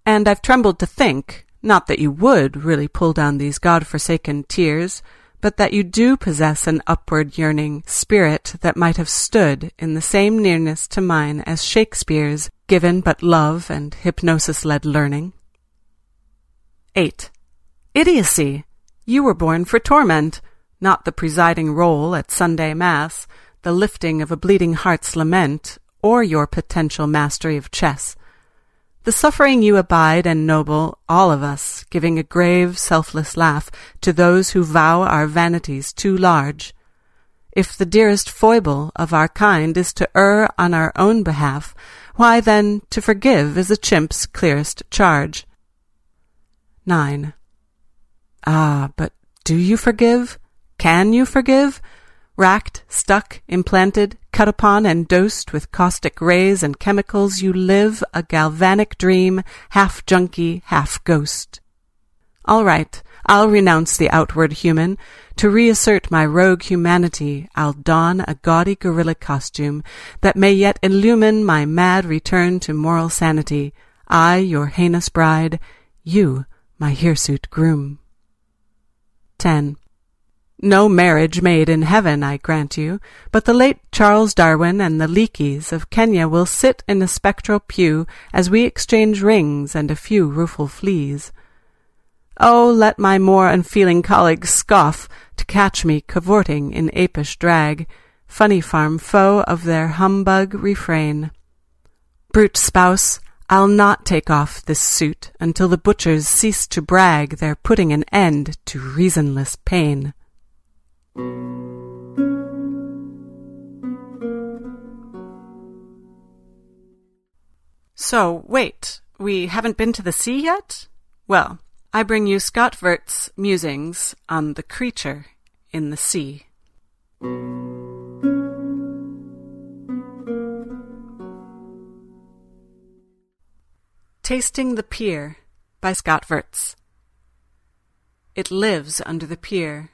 And I've trembled to think, not that you would really pull down these God-forsaken tears, but that you do possess an upward yearning spirit that might have stood in the same nearness to mine as Shakespeare's, given but love and hypnosis-led learning. 8. Idiocy! You were born for torment, not the presiding role at Sunday Mass, the lifting of a bleeding heart's lament, or your potential mastery of chess. The suffering you abide ennoble all of us, giving a grave, selfless laugh to those who vow our vanities too large. If the dearest foible of our kind is to err on our own behalf, why then to forgive is a chimp's clearest charge. 9. Ah, but do you forgive? Can you forgive? Racked, stuck, implanted, cut upon and dosed with caustic rays and chemicals, you live a galvanic dream, half junkie, half ghost. All right, I'll renounce the outward human. To reassert my rogue humanity, I'll don a gaudy gorilla costume that may yet illumine my mad return to moral sanity. I, your heinous bride, you, my hirsute groom. 10. No marriage made in heaven, I grant you, but the late Charles Darwin and the Leakeys of Kenya will sit in a spectral pew as we exchange rings and a few rueful fleas. Oh, let my more unfeeling colleagues scoff to catch me cavorting in apish drag, funny farm foe of their humbug refrain. Brute spouse, I'll not take off this suit until the butchers cease to brag they're putting an end to reasonless pain. So, wait, we haven't been to the sea yet? Well, I bring you Scott Virtes' musings on the creature in the sea. Tasting the Pier by Scott Virtes. It lives under the pier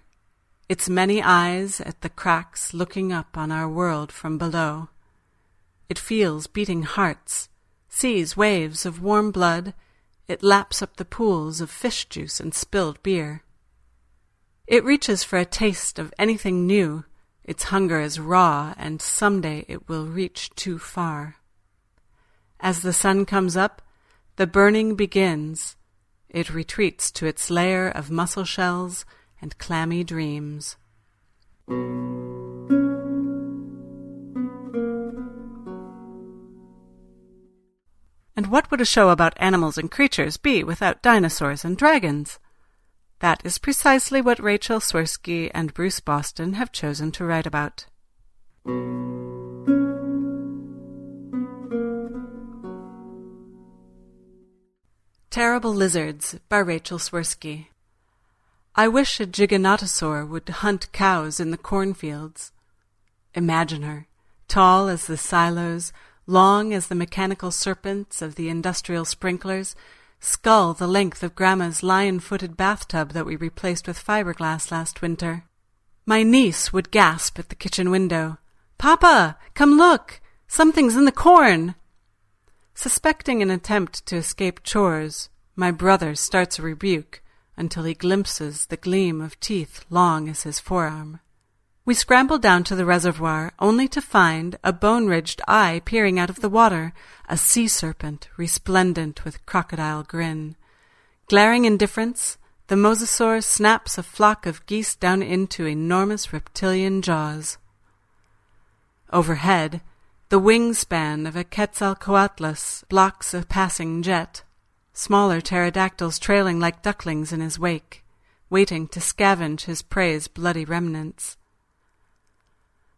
its many eyes at the cracks looking up on our world from below. It feels beating hearts, sees waves of warm blood, it laps up the pools of fish juice and spilled beer. It reaches for a taste of anything new, its hunger is raw, and someday it will reach too far. As the sun comes up, the burning begins. It retreats to its lair of mussel shells and clammy dreams. And what would a show about animals and creatures be without dinosaurs and dragons? That is precisely what Rachel Swirsky and Bruce Boston have chosen to write about. Terrible Lizards by Rachel Swirsky I wish a giganotosaur would hunt cows in the cornfields. Imagine her, tall as the silos, long as the mechanical serpents of the industrial sprinklers, skull the length of Grandma's lion-footed bathtub that we replaced with fiberglass last winter. My niece would gasp at the kitchen window, Papa, come look! Something's in the corn! Suspecting an attempt to escape chores, my brother starts a rebuke until he glimpses the gleam of teeth long as his forearm. We scramble down to the reservoir, only to find a bone-ridged eye peering out of the water, a sea serpent resplendent with crocodile grin. Glaring indifference, the mosasaur snaps a flock of geese down into enormous reptilian jaws. Overhead, the wingspan of a Quetzalcoatlus blocks a passing jet smaller pterodactyls trailing like ducklings in his wake. waiting to scavenge his prey's bloody remnants.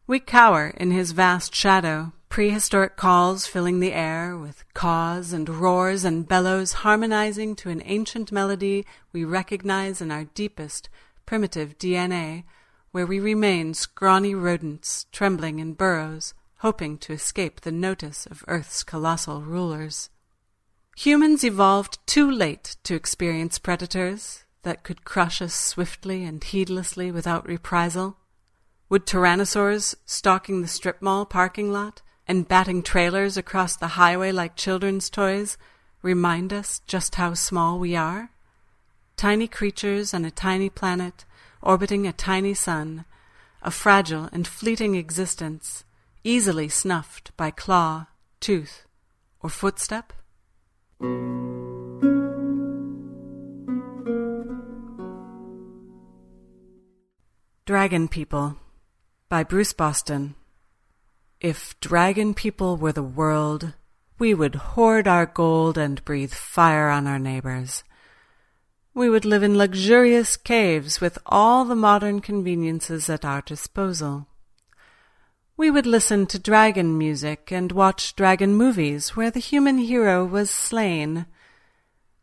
We cower in his vast shadow, prehistoric calls filling the air with caws and roars and bellows harmonizing to an ancient melody we recognize in our deepest, primitive DNA, where we remain scrawny rodents trembling in burrows, hoping to escape the notice of Earth's colossal rulers. Humans evolved too late to experience predators that could crush us swiftly and heedlessly without reprisal. Would tyrannosaurs stalking the strip mall parking lot and batting trailers across the highway like children's toys remind us just how small we are? Tiny creatures on a tiny planet orbiting a tiny sun, a fragile and fleeting existence, easily snuffed by claw, tooth, or footstep? Dragon People by Bruce Boston. If dragon people were the world, we would hoard our gold and breathe fire on our neighbors. We would live in luxurious caves with all the modern conveniences at our disposal. We would listen to dragon music and watch dragon movies where the human hero was slain.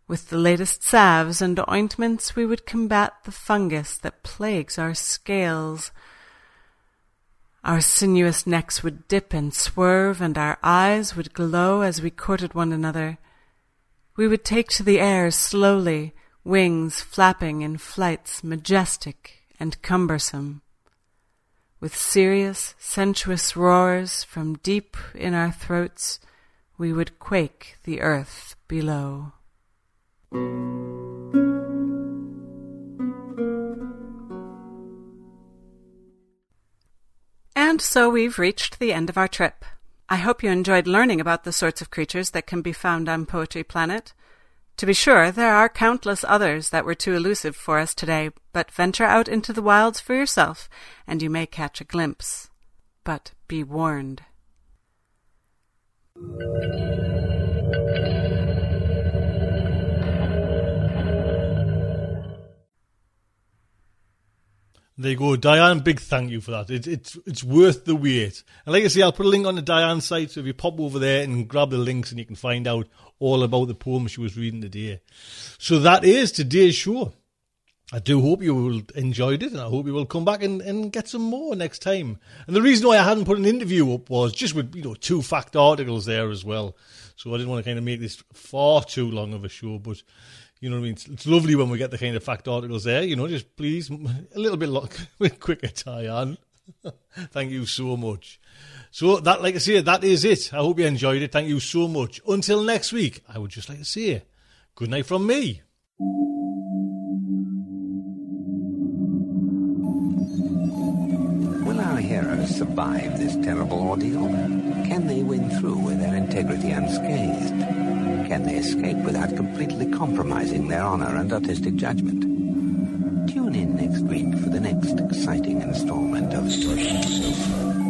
With the latest salves and ointments, we would combat the fungus that plagues our scales. Our sinuous necks would dip and swerve, and our eyes would glow as we courted one another. We would take to the air slowly, wings flapping in flights majestic and cumbersome. With serious, sensuous roars from deep in our throats, we would quake the earth below. And so we've reached the end of our trip. I hope you enjoyed learning about the sorts of creatures that can be found on Poetry Planet. To be sure, there are countless others that were too elusive for us today, but venture out into the wilds for yourself, and you may catch a glimpse. But be warned. There you go, Diane. Big thank you for that. It, it's it's worth the wait. And like I say, I'll put a link on the Diane site, so if you pop over there and grab the links, and you can find out all about the poem she was reading today. So that is today's show. I do hope you will enjoyed it, and I hope you will come back and, and get some more next time. And the reason why I hadn't put an interview up was just with you know two fact articles there as well. So I didn't want to kind of make this far too long of a show, but you know what I mean? It's, it's, lovely when we get the kind of fact articles there. You know, just please [laughs] a little bit lo- [laughs] quicker, Diane. [laughs] Thank you so much. So that, like I say, that is it. I hope you enjoyed it. Thank you so much. Until next week, I would just like to say good night from me. Will our heroes survive this terrible ordeal? Can they win through with their integrity unscathed? can they escape without completely compromising their honor and artistic judgment? Tune in next week for the next exciting installment of Sofa.